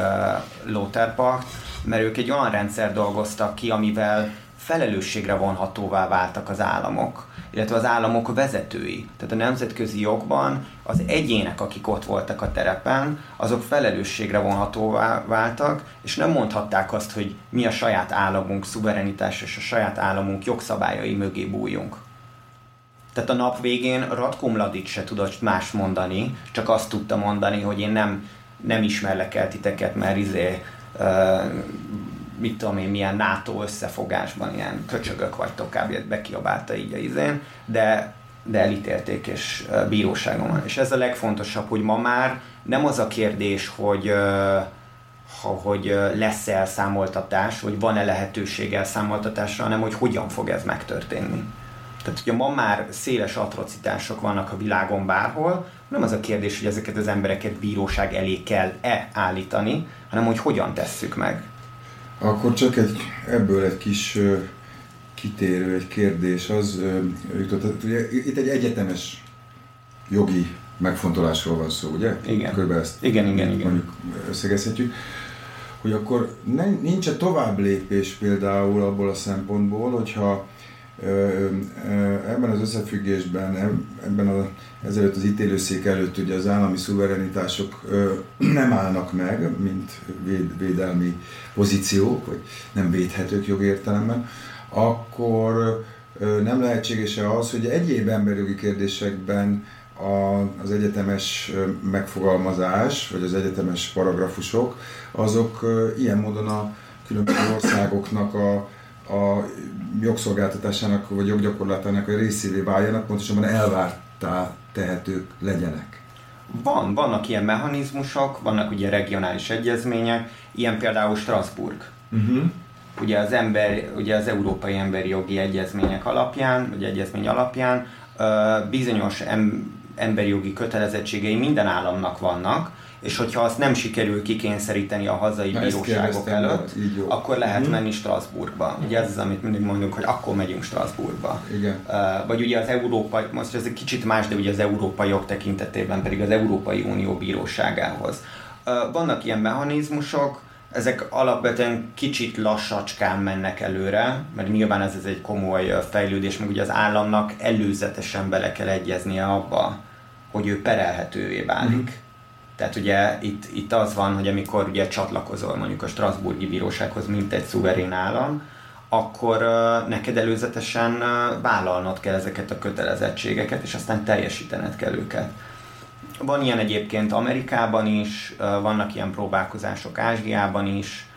uh, Pacht, mert ők egy olyan rendszer dolgoztak ki, amivel felelősségre vonhatóvá váltak az államok, illetve az államok vezetői. Tehát a nemzetközi jogban az egyének, akik ott voltak a terepen, azok felelősségre vonhatóvá váltak, és nem mondhatták azt, hogy mi a saját államunk szuverenitás és a saját államunk jogszabályai mögé bújjunk. Tehát a nap végén Ratko Mladic se tudott más mondani, csak azt tudta mondani, hogy én nem, nem ismerlek el titeket, mert izé, uh, mit tudom én, milyen NATO összefogásban ilyen köcsögök vagytok, kb. bekiabálta így a izén, de, de elítélték és bíróságon van. És ez a legfontosabb, hogy ma már nem az a kérdés, hogy uh, hogy lesz-e elszámoltatás, vagy van-e lehetőség elszámoltatásra, hanem hogy hogyan fog ez megtörténni. Tehát ugye ma már széles atrocitások vannak a világon bárhol, nem az a kérdés, hogy ezeket az embereket bíróság elé kell-e állítani, hanem hogy hogyan tesszük meg. Akkor csak egy, ebből egy kis kitérő, egy kérdés az jutott. Ugye itt egy egyetemes jogi megfontolásról van szó, ugye? Igen. Körülbelül ezt igen, igen, igen. mondjuk összegezhetjük hogy akkor nincs -e tovább lépés például abból a szempontból, hogyha Ebben az összefüggésben, ebben a, ezelőtt az ítélőszék előtt ugye az állami szuverenitások nem állnak meg, mint véd, védelmi pozíciók, vagy nem védhetők jogértelemben, akkor nem lehetséges az, hogy egyéb emberjogi kérdésekben az egyetemes megfogalmazás, vagy az egyetemes paragrafusok, azok ilyen módon a különböző országoknak a, a jogszolgáltatásának vagy joggyakorlatának a részévé váljanak, pontosabban elvártá tehetők legyenek. Van, vannak ilyen mechanizmusok, vannak ugye regionális egyezmények, ilyen például Strasbourg. Uh-huh. Ugye az, ember, ugye az Európai Emberi Jogi Egyezmények alapján, vagy egyezmény alapján bizonyos em, emberi jogi kötelezettségei minden államnak vannak, és hogyha azt nem sikerül kikényszeríteni a hazai Na, bíróságok előtt, jó. akkor lehet hmm. menni Strasbourgba. Ugye ez az, amit mindig mondunk, hogy akkor megyünk Strasbourgba. Igen. Uh, vagy ugye az Európai, most ez egy kicsit más, de ugye az európai jog tekintetében pedig az Európai Unió bíróságához. Uh, vannak ilyen mechanizmusok, ezek alapvetően kicsit lassacskán mennek előre, mert nyilván ez, ez egy komoly fejlődés, meg ugye az államnak előzetesen bele kell egyeznie abba, hogy ő perelhetővé válik. Mm Tehát ugye itt, itt az van, hogy amikor ugye csatlakozol mondjuk a Strasburgi Bírósághoz, mint egy szuverén állam, akkor uh, neked előzetesen uh, vállalnod kell ezeket a kötelezettségeket, és aztán teljesítened kell őket. Van ilyen egyébként Amerikában is, uh, vannak ilyen próbálkozások Ázsiában is,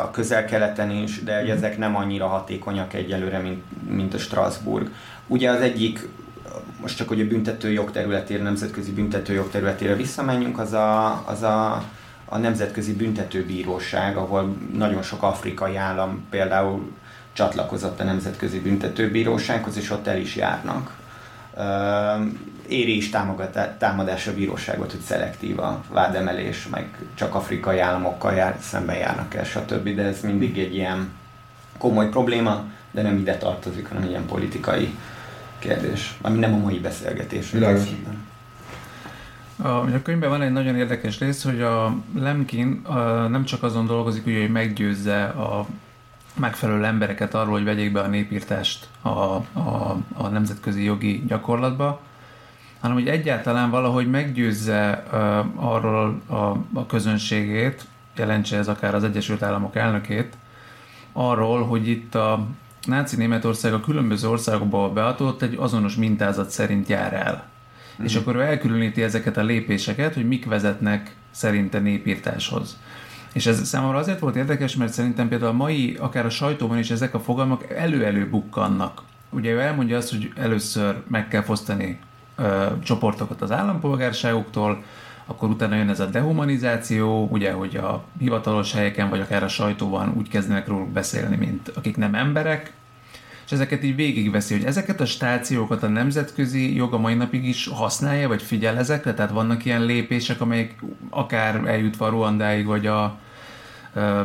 a közel-keleten is, de hogy ezek nem annyira hatékonyak egyelőre, mint, mint a Strasbourg. Ugye az egyik, most csak hogy a büntető jogterületére, nemzetközi büntető jogterületére visszamenjünk, az a, az a, a Nemzetközi Büntetőbíróság, ahol nagyon sok afrikai állam például csatlakozott a Nemzetközi Büntetőbírósághoz, és ott el is járnak éri is támadás a bíróságot, hogy szelektív a vádemelés, meg csak afrikai államokkal jár, szemben járnak el, stb. De ez mindig egy ilyen komoly probléma, de nem ide tartozik, hanem ilyen politikai kérdés, ami nem a mai beszélgetés. Világos. A, a könyvben van egy nagyon érdekes rész, hogy a Lemkin a, nem csak azon dolgozik, hogy meggyőzze a megfelelő embereket arról, hogy vegyék be a népírtást a, a, a nemzetközi jogi gyakorlatba, hanem hogy egyáltalán valahogy meggyőzze uh, arról a, a közönségét, jelentse ez akár az Egyesült Államok elnökét, arról, hogy itt a náci Németország a különböző országokba beadott egy azonos mintázat szerint jár el. Mm-hmm. És mhm. akkor ő elkülöníti ezeket a lépéseket, hogy mik vezetnek szerinte népírtáshoz. És ez számomra azért volt érdekes, mert szerintem például a mai, akár a sajtóban is ezek a fogalmak elő-elő bukkannak. Ugye ő elmondja azt, hogy először meg kell fosztani ö, csoportokat az állampolgárságoktól, akkor utána jön ez a dehumanizáció, ugye, hogy a hivatalos helyeken, vagy akár a sajtóban úgy kezdenek róluk beszélni, mint akik nem emberek, és ezeket így végigveszi, hogy ezeket a stációkat a nemzetközi jog a mai napig is használja, vagy figyel ezekre, tehát vannak ilyen lépések, amelyek akár eljutva Ruandáig, vagy a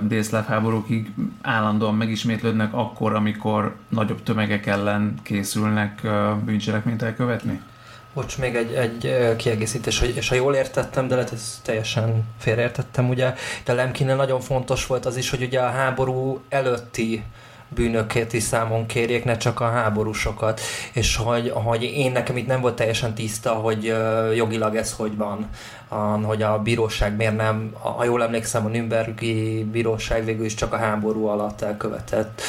délszláv háborúkig állandóan megismétlődnek akkor, amikor nagyobb tömegek ellen készülnek bűncselekményt elkövetni? Bocs, még egy, egy kiegészítés, hogy, és ha jól értettem, de lehet, ez teljesen félreértettem, ugye, de Lemkinnel nagyon fontos volt az is, hogy ugye a háború előtti bűnöket is számon kérjék, ne csak a háborúsokat. És hogy, hogy én nekem itt nem volt teljesen tiszta, hogy jogilag ez hogy van, hogy a bíróság miért nem, ha jól emlékszem, a Nürnbergi bíróság végül is csak a háború alatt elkövetett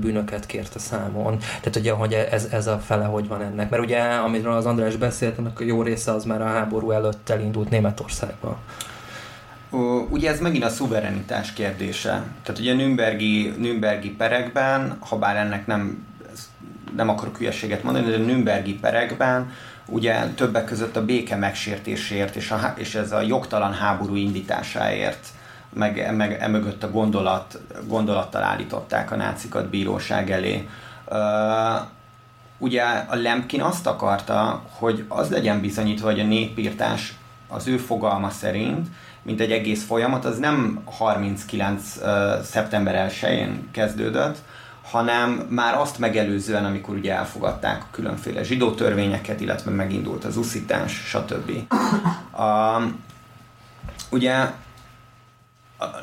bűnöket kérte számon. Tehát ugye, hogy ez, ez a fele hogy van ennek. Mert ugye, amiről az András beszélt, annak a jó része az már a háború előtt elindult Németországban. Ugye ez megint a szuverenitás kérdése. Tehát ugye Nürnbergi, Nürnbergi perekben, ha bár ennek nem, nem akarok hülyeséget mondani, de Nürnbergi perekben ugye többek között a béke megsértésért és, a, és ez a jogtalan háború indításáért meg, meg emögött a gondolat, gondolattal állították a nácikat bíróság elé. Ugye a Lemkin azt akarta, hogy az legyen bizonyítva, hogy a népírtás az ő fogalma szerint mint egy egész folyamat, az nem 39. Uh, szeptember 1-én kezdődött, hanem már azt megelőzően, amikor ugye elfogadták a különféle zsidó törvényeket, illetve megindult az uszítás, stb. Uh, ugye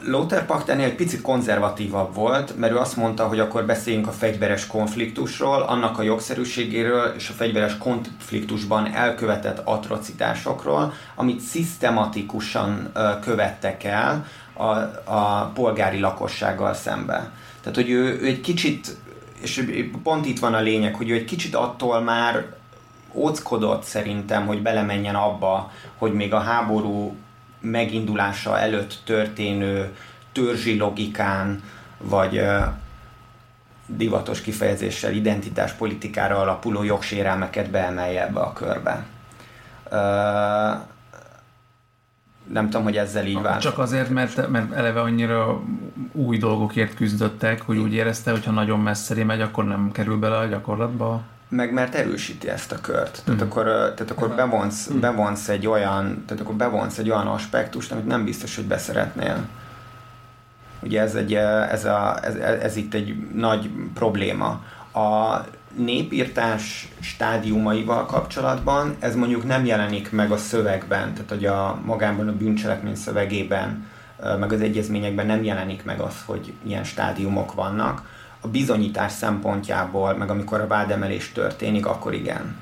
Lothar egy picit konzervatívabb volt, mert ő azt mondta, hogy akkor beszéljünk a fegyveres konfliktusról, annak a jogszerűségéről és a fegyveres konfliktusban elkövetett atrocitásokról, amit szisztematikusan követtek el a, a polgári lakossággal szembe. Tehát, hogy ő, ő egy kicsit, és pont itt van a lényeg, hogy ő egy kicsit attól már óckodott szerintem, hogy belemenjen abba, hogy még a háború megindulása előtt történő törzsi logikán, vagy divatos kifejezéssel identitáspolitikára alapuló jogsérelmeket beemelje ebbe a körbe. nem tudom, hogy ezzel így vált. Csak azért, mert, mert eleve annyira új dolgokért küzdöttek, hogy úgy érezte, hogy ha nagyon messzeri megy, akkor nem kerül bele a gyakorlatba meg mert erősíti ezt a kört. Tehát mm. akkor, tehát akkor bevonsz, mm. bevonsz egy olyan, tehát akkor bevonsz egy olyan aspektust, amit nem biztos, hogy beszeretnél. Ugye ez, egy, ez, a, ez, ez itt egy nagy probléma. A népírtás stádiumaival kapcsolatban ez mondjuk nem jelenik meg a szövegben, tehát hogy a magában a bűncselekmény szövegében, meg az egyezményekben nem jelenik meg az, hogy ilyen stádiumok vannak a bizonyítás szempontjából, meg amikor a vádemelés történik, akkor igen.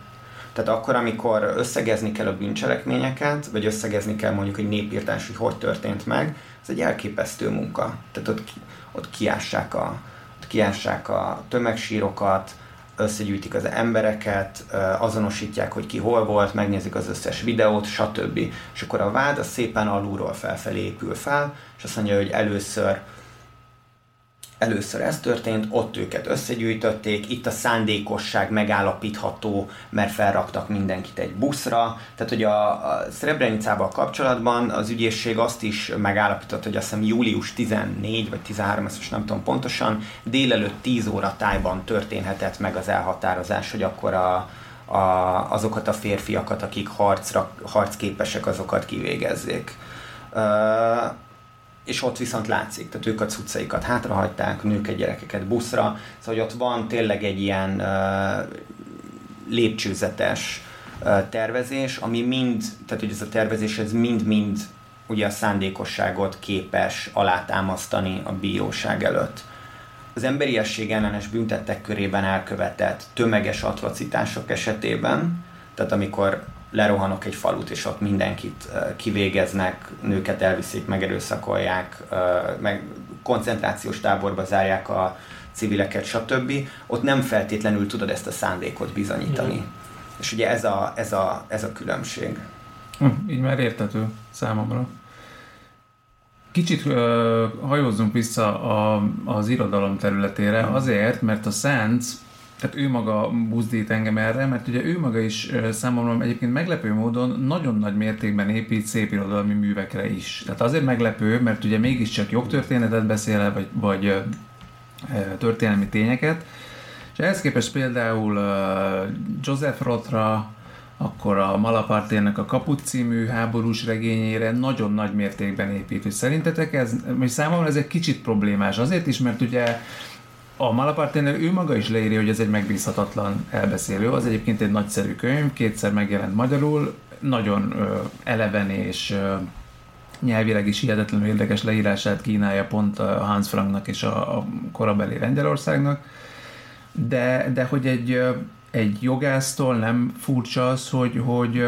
Tehát akkor, amikor összegezni kell a bűncselekményeket, vagy összegezni kell mondjuk egy népírtás, hogy hogy történt meg, ez egy elképesztő munka. Tehát ott, ott kiássák a, ott kiássák a tömegsírokat, összegyűjtik az embereket, azonosítják, hogy ki hol volt, megnézik az összes videót, stb. És akkor a vád az szépen alulról felfelé épül fel, és azt mondja, hogy először Először ez történt, ott őket összegyűjtötték, itt a szándékosság megállapítható, mert felraktak mindenkit egy buszra. Tehát, hogy a, a Srebrenicával kapcsolatban az ügyészség azt is megállapított, hogy azt hiszem július 14 vagy 13, ezt most nem tudom pontosan, délelőtt 10 óra tájban történhetett meg az elhatározás, hogy akkor a, a, azokat a férfiakat, akik harcra, harcképesek, azokat kivégezzék. Uh, és ott viszont látszik, tehát ők a cuccaikat hátrahagyták, nőket, gyerekeket buszra, szóval hogy ott van tényleg egy ilyen uh, lépcsőzetes uh, tervezés, ami mind, tehát hogy ez a tervezés, ez mind-mind ugye a szándékosságot képes alátámasztani a bíróság előtt. Az emberiesség ellenes büntettek körében elkövetett tömeges atrocitások esetében, tehát amikor lerohanok egy falut, és ott mindenkit kivégeznek, nőket elviszik, megerőszakolják, meg koncentrációs táborba zárják a civileket, stb. Ott nem feltétlenül tudod ezt a szándékot bizonyítani. Mm. És ugye ez a, ez a, ez a különbség. Hm, így már értető számomra. Kicsit uh, hajózzunk vissza a, az irodalom területére, azért, mert a Sands tehát ő maga buzdít engem erre, mert ugye ő maga is számomra egyébként meglepő módon nagyon nagy mértékben épít szép irodalmi művekre is. Tehát azért meglepő, mert ugye mégiscsak jogtörténetet beszél vagy, vagy történelmi tényeket, és ehhez képest például Joseph Rothra, akkor a Malapartének a Kaput című háborús regényére nagyon nagy mértékben épít. Hogy szerintetek ez, vagy számomra ez egy kicsit problémás. Azért is, mert ugye a Malaparténél ő maga is leírja, hogy ez egy megbízhatatlan elbeszélő. Az egyébként egy nagyszerű könyv, kétszer megjelent magyarul, nagyon ö, eleven és ö, nyelvileg is hihetetlenül érdekes leírását kínálja pont a Hans Franknak és a, a korabeli Lengyelországnak. De, de hogy egy, egy jogásztól nem furcsa az, hogy, hogy,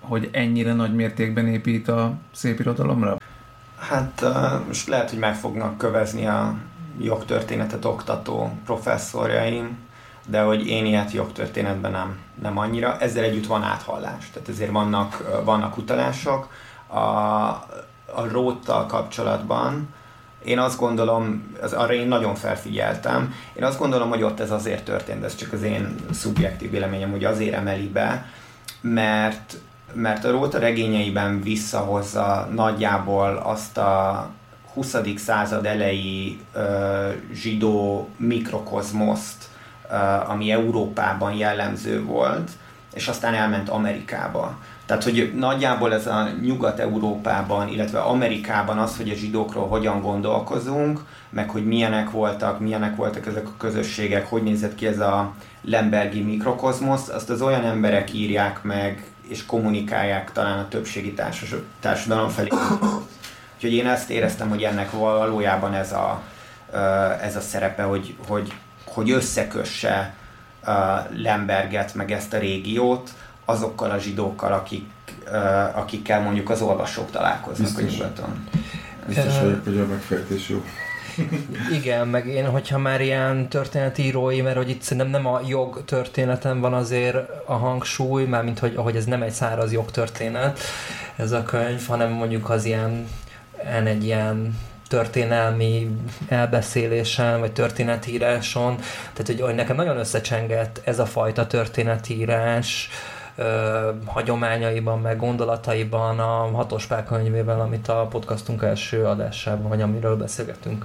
hogy ennyire nagy mértékben épít a szép irodalomra? Hát most lehet, hogy meg fognak kövezni a jogtörténetet oktató professzorjaim, de hogy én ilyet jogtörténetben nem, nem annyira. Ezzel együtt van áthallás, tehát ezért vannak, vannak utalások. A, a róttal kapcsolatban én azt gondolom, az, arra én nagyon felfigyeltem, én azt gondolom, hogy ott ez azért történt, ez csak az én szubjektív véleményem, hogy azért emeli be, mert, mert a Róta regényeiben visszahozza nagyjából azt a 20. század elejé zsidó mikrokozmoszt, ami Európában jellemző volt, és aztán elment Amerikába. Tehát, hogy nagyjából ez a Nyugat-Európában, illetve Amerikában az, hogy a zsidókról hogyan gondolkozunk, meg hogy milyenek voltak, milyenek voltak ezek a közösségek, hogy nézett ki ez a Lembergi mikrokozmosz, azt az olyan emberek írják meg, és kommunikálják talán a többségi társadalom felé, Úgyhogy én ezt éreztem, hogy ennek valójában ez a, ez a szerepe, hogy, hogy, hogy összekösse Lemberget, meg ezt a régiót azokkal a zsidókkal, akik, akikkel mondjuk az olvasók találkoznak Biztos. a nyugaton. Biztos vagyok, hogy a megfejtés jó. Igen, meg én, hogyha már ilyen történetírói, mert hogy itt szerintem nem a jog történetem van azért a hangsúly, mármint hogy ahogy ez nem egy száraz jogtörténet ez a könyv, hanem mondjuk az ilyen en egy ilyen történelmi elbeszélésen, vagy történetíráson, tehát hogy, nekem nagyon összecsengett ez a fajta történetírás, ö, hagyományaiban, meg gondolataiban a hatos könyvével, amit a podcastunk első adásában, vagy amiről beszélgetünk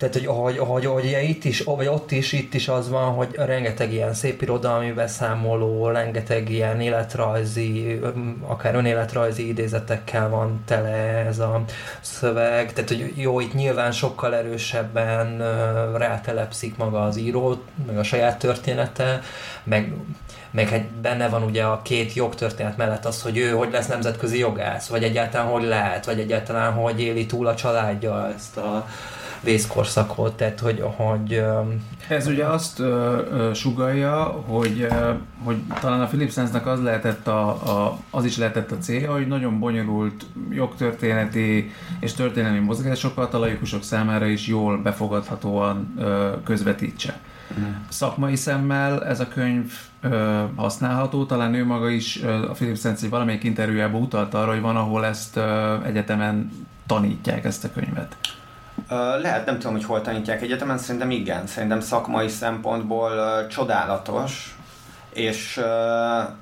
tehát, hogy, hogy, hogy, hogy itt is, vagy ott is, itt is az van, hogy rengeteg ilyen szép irodalmi beszámoló, rengeteg ilyen életrajzi, akár önéletrajzi idézetekkel van tele ez a szöveg. Tehát, hogy jó, itt nyilván sokkal erősebben rátelepszik maga az író, meg a saját története, meg meg hát benne van ugye a két jogtörténet mellett az, hogy ő hogy lesz nemzetközi jogász, vagy egyáltalán hogy lehet, vagy egyáltalán hogy éli túl a családja ezt a, vészkorszakot, tehát hogy, hogy ez ugye azt ö, ö, sugalja, hogy, ö, hogy talán a Philipsensnek az lehetett a, a, az is lehetett a célja, hogy nagyon bonyolult jogtörténeti és történelmi mozgásokat a laikusok számára is jól befogadhatóan ö, közvetítse. Mm. Szakmai szemmel ez a könyv ö, használható, talán ő maga is, ö, a Philip Sensi valamelyik interjújában utalt arra, hogy van, ahol ezt ö, egyetemen tanítják ezt a könyvet. Lehet, nem tudom, hogy hol tanítják egyetemen, szerintem igen. Szerintem szakmai szempontból csodálatos, és,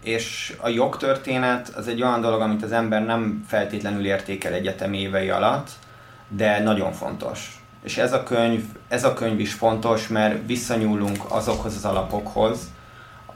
és a jogtörténet az egy olyan dolog, amit az ember nem feltétlenül értékel egyetemi évei alatt, de nagyon fontos. És ez a könyv, ez a könyv is fontos, mert visszanyúlunk azokhoz az alapokhoz,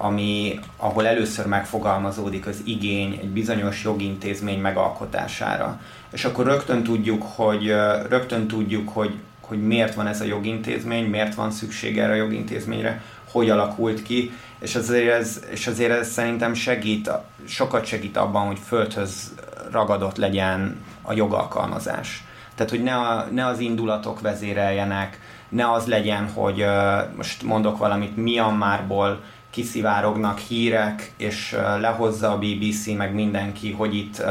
ami, ahol először megfogalmazódik az igény egy bizonyos jogintézmény megalkotására. És akkor rögtön tudjuk, hogy, rögtön tudjuk, hogy, hogy miért van ez a jogintézmény, miért van szükség erre a jogintézményre, hogy alakult ki, és azért ez, és azért ez szerintem segít, sokat segít abban, hogy földhöz ragadott legyen a jogalkalmazás. Tehát, hogy ne, a, ne az indulatok vezéreljenek, ne az legyen, hogy most mondok valamit Myanmarból kiszivárognak hírek, és lehozza a BBC, meg mindenki, hogy itt uh,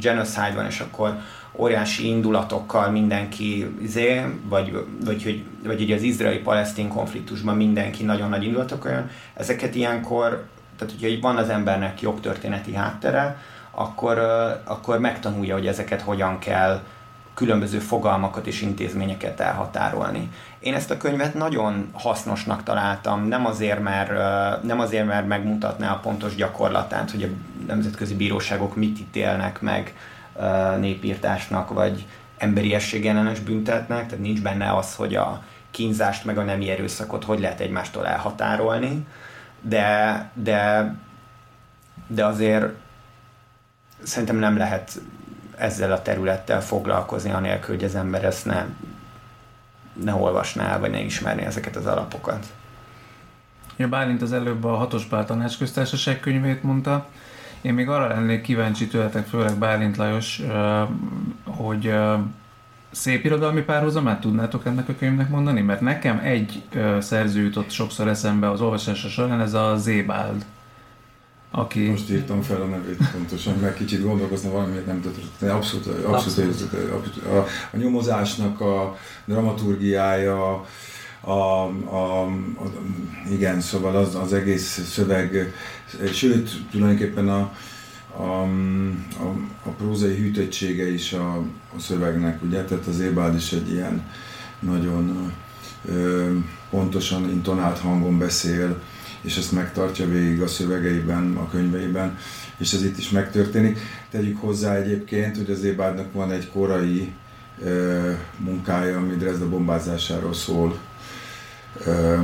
genocide van, és akkor óriási indulatokkal mindenki, izé, vagy, vagy, hogy, vagy hogy az izraeli-palesztin konfliktusban mindenki nagyon nagy indulatok olyan, ezeket ilyenkor, tehát hogyha van az embernek jogtörténeti háttere, akkor, uh, akkor megtanulja, hogy ezeket hogyan kell különböző fogalmakat és intézményeket elhatárolni. Én ezt a könyvet nagyon hasznosnak találtam, nem azért, mert, nem azért, mert megmutatná a pontos gyakorlatát, hogy a nemzetközi bíróságok mit ítélnek meg népírtásnak, vagy emberiesség ellenes büntetnek, tehát nincs benne az, hogy a kínzást meg a nemi erőszakot hogy lehet egymástól elhatárolni, de, de, de azért szerintem nem lehet ezzel a területtel foglalkozni, anélkül, hogy az ember ezt ne, ne olvasná vagy ne ismerné ezeket az alapokat. Ja, Bálint az előbb a hatos pár tanácsköztársaság könyvét mondta. Én még arra lennék kíváncsi tőletek, főleg Bálint Lajos, hogy szép irodalmi párhuzamát tudnátok ennek a könyvnek mondani? Mert nekem egy szerző jutott sokszor eszembe az olvasása során, ez a Zébáld aki... Most írtam fel a nevét pontosan, mert kicsit gondolkoztam valamiért nem tudott. Abszolút, abszolút, abszolút. abszolút a, a, nyomozásnak a dramaturgiája, a, a, a, igen, szóval az, az egész szöveg, sőt, tulajdonképpen a, a, a, a prózai hűtöttsége is a, a szövegnek, ugye? Tehát az Ébád is egy ilyen nagyon ö, pontosan intonált hangon beszél, és ezt megtartja végig a szövegeiben, a könyveiben, és ez itt is megtörténik. Tegyük hozzá egyébként, hogy az Ébádnak van egy korai ö, munkája, ami Dresda bombázásáról szól. Ö,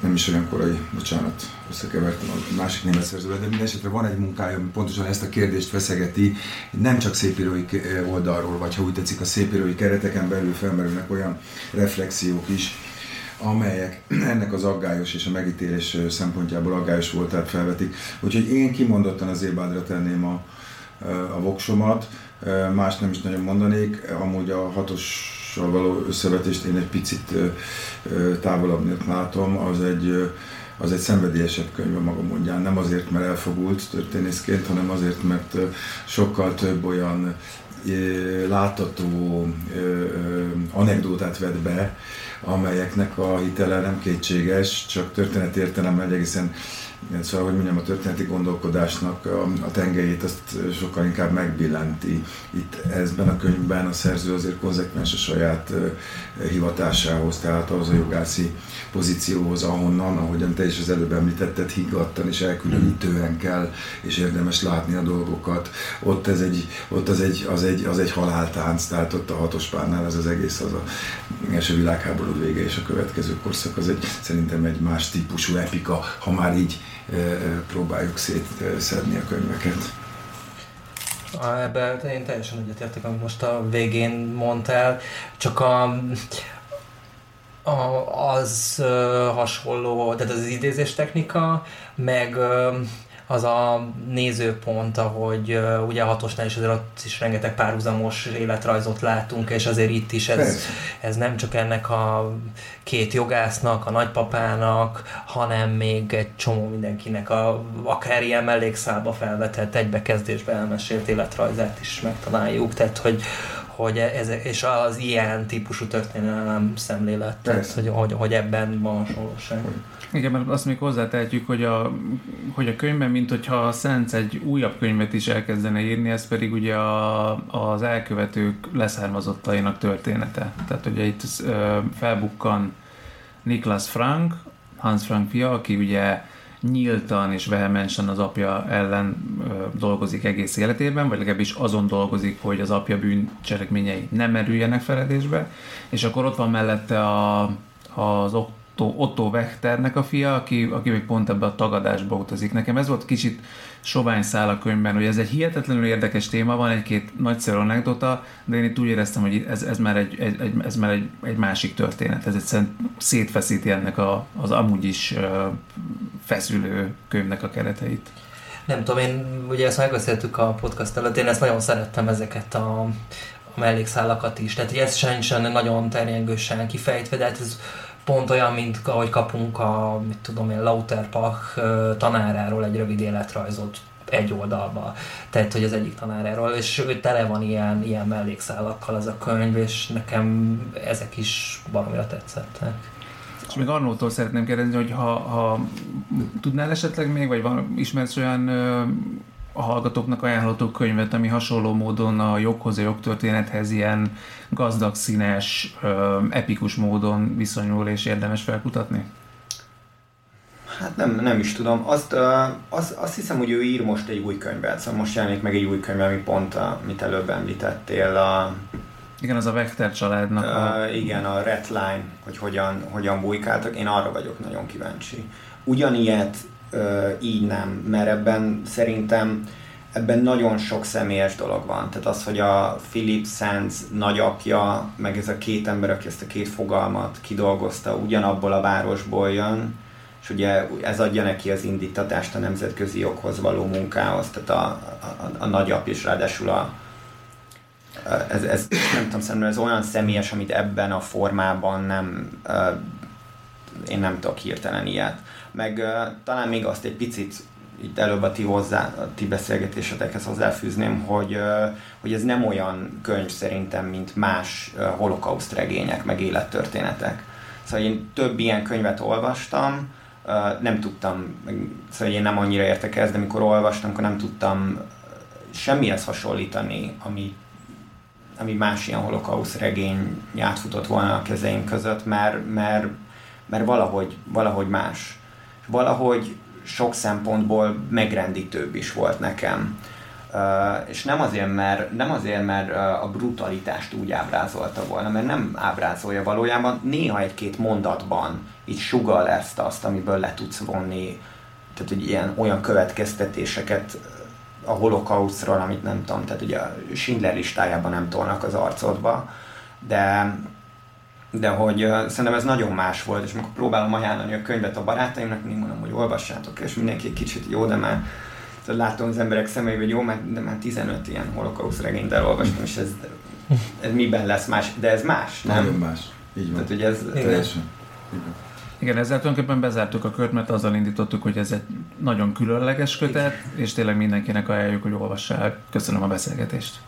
nem is olyan korai, bocsánat, összekevertem a másik német szerzővel, de minden esetre van egy munkája, ami pontosan ezt a kérdést feszegeti, nem csak szépírói oldalról, vagy ha úgy tetszik, a szépírói kereteken belül felmerülnek olyan reflexiók is, amelyek ennek az aggályos és a megítélés szempontjából aggályos voltát felvetik. Úgyhogy én kimondottan az ébádra tenném a, a voksomat, más nem is nagyon mondanék, amúgy a hatossal való összevetést én egy picit távolabbnak látom, az egy, az egy szenvedélyesebb könyv a maga mondján, nem azért, mert elfogult történészként, hanem azért, mert sokkal több olyan látható anekdótát vett be, amelyeknek a hitele nem kétséges, csak történeti értelemben egészen szóval, hogy mondjam, a történeti gondolkodásnak a, tengelyét azt sokkal inkább megbillenti. Itt ezben a könyvben a szerző azért konzekvens a saját hivatásához, tehát ahhoz a jogászi pozícióhoz, ahonnan, ahogyan te is az előbb említetted, higgadtan és elkülönítően kell, és érdemes látni a dolgokat. Ott, ez egy, ott az, egy, az, egy, az egy haláltánc, tehát ott a hatos párnál ez az egész, az a első világháború vége és a következő korszak, az egy, szerintem egy más típusú epika, ha már így próbáljuk szétszedni a könyveket. Ebben én teljesen egyetértek, amit most a végén mondtál, csak a, a, az hasonló, tehát az idézés technika, meg uh, az a nézőpont, ahogy uh, ugye a hatosnál is azért ott is rengeteg párhuzamos életrajzot látunk, és azért itt is ez, ez nem csak ennek a két jogásznak, a nagypapának, hanem még egy csomó mindenkinek a akár ilyen mellékszálba felvetett egybekezdésbe elmesélt életrajzát is megtaláljuk, tehát hogy, hogy ez, és az ilyen típusú történelem szemlélet, tehát, hogy, hogy, hogy ebben van hasonlóság. Igen, mert azt még hozzátehetjük, hogy a, hogy a könyvben, mint hogyha a Szenc egy újabb könyvet is elkezdene írni, ez pedig ugye a, az elkövetők leszármazottainak története. Tehát ugye itt felbukkan Niklas Frank, Hans Frank fia, aki ugye nyíltan és vehemensen az apja ellen ö, dolgozik egész életében, vagy legalábbis azon dolgozik, hogy az apja bűncselekményei nem merüljenek feledésbe, és akkor ott van mellette a, az Otto, Otto Wechternek a fia, aki, aki még pont ebbe a tagadásba utazik. Nekem ez volt kicsit sovány szál a könyvben, hogy ez egy hihetetlenül érdekes téma, van egy-két nagyszerű anekdota, de én itt úgy éreztem, hogy ez, ez már, egy, egy, ez már egy, egy másik történet. Ez egyszerűen szétfeszíti ennek a, az amúgy is feszülő könyvnek a kereteit. Nem tudom, én ugye ezt megbeszéltük a podcast előtt, én ezt nagyon szerettem ezeket a, a mellékszálakat is. Tehát ez sem nagyon terjengősen kifejtve, de hát ez pont olyan, mint ahogy kapunk a, mit tudom én, Lauterbach tanáráról egy rövid életrajzot egy oldalba. Tehát, hogy az egyik tanáráról, és ő tele van ilyen, ilyen mellékszálakkal az a könyv, és nekem ezek is baromira tetszettek. És még Arnótól szeretném kérdezni, hogy ha, ha tudnál esetleg még, vagy van, ismersz olyan a hallgatóknak ajánlható könyvet, ami hasonló módon a joghoz, a jogtörténethez ilyen gazdag, színes, epikus módon viszonyul és érdemes felkutatni? Hát nem, nem is tudom. Azt, azt, azt hiszem, hogy ő ír most egy új könyvet, szóval most jelenik meg egy új könyv, ami pont, amit előbb említettél, a, igen, az a Vector családnak. A... Uh, igen, a Redline, hogy hogyan, hogyan bujkáltak. Én arra vagyok nagyon kíváncsi. Ugyanilyet így nem, mert ebben szerintem ebben nagyon sok személyes dolog van. Tehát az, hogy a Philip Sands nagyapja, meg ez a két ember, aki ezt a két fogalmat kidolgozta, ugyanabból a városból jön, és ugye ez adja neki az indítatást a nemzetközi joghoz való munkához, tehát a, a, a nagyap is ráadásul a, ez, ez nem tudom, szerintem ez olyan személyes, amit ebben a formában nem, én nem tudok hirtelen ilyet meg uh, talán még azt egy picit itt előbb a ti, hozzá, a ti beszélgetésetekhez hozzáfűzném, hogy, hogy ez nem olyan könyv szerintem, mint más holokauszt regények, meg élettörténetek. Szóval én több ilyen könyvet olvastam, nem tudtam, szóval én nem annyira értek ez, de amikor olvastam, akkor nem tudtam semmihez hasonlítani, ami, ami más ilyen holokauszt regény átfutott volna a kezeim között, mert, mert, mert valahogy, valahogy más valahogy sok szempontból megrendítőbb is volt nekem. Uh, és nem azért, mert, nem azért, mert uh, a brutalitást úgy ábrázolta volna, mert nem ábrázolja valójában, néha egy-két mondatban így sugal ezt azt, amiből le tudsz vonni, tehát hogy ilyen olyan következtetéseket a holokausztról, amit nem tudom, tehát ugye a Schindler listájában nem tolnak az arcodba, de de hogy uh, szerintem ez nagyon más volt, és amikor próbálom ajánlani a könyvet a barátaimnak, mindig mondom, hogy olvassátok, és mindenki egy kicsit jó, de már tehát látom az emberek szemeibe, hogy jó, mert de már 15 ilyen holokausz regényt elolvastam, és ez, ez miben lesz más, de ez más, nem? Nagyon más, így van. Tehát, hogy ez, Teljesen. Igen, ezzel tulajdonképpen bezártuk a kört, mert azzal indítottuk, hogy ez egy nagyon különleges kötet, és tényleg mindenkinek ajánljuk, hogy olvassák. Köszönöm a beszélgetést.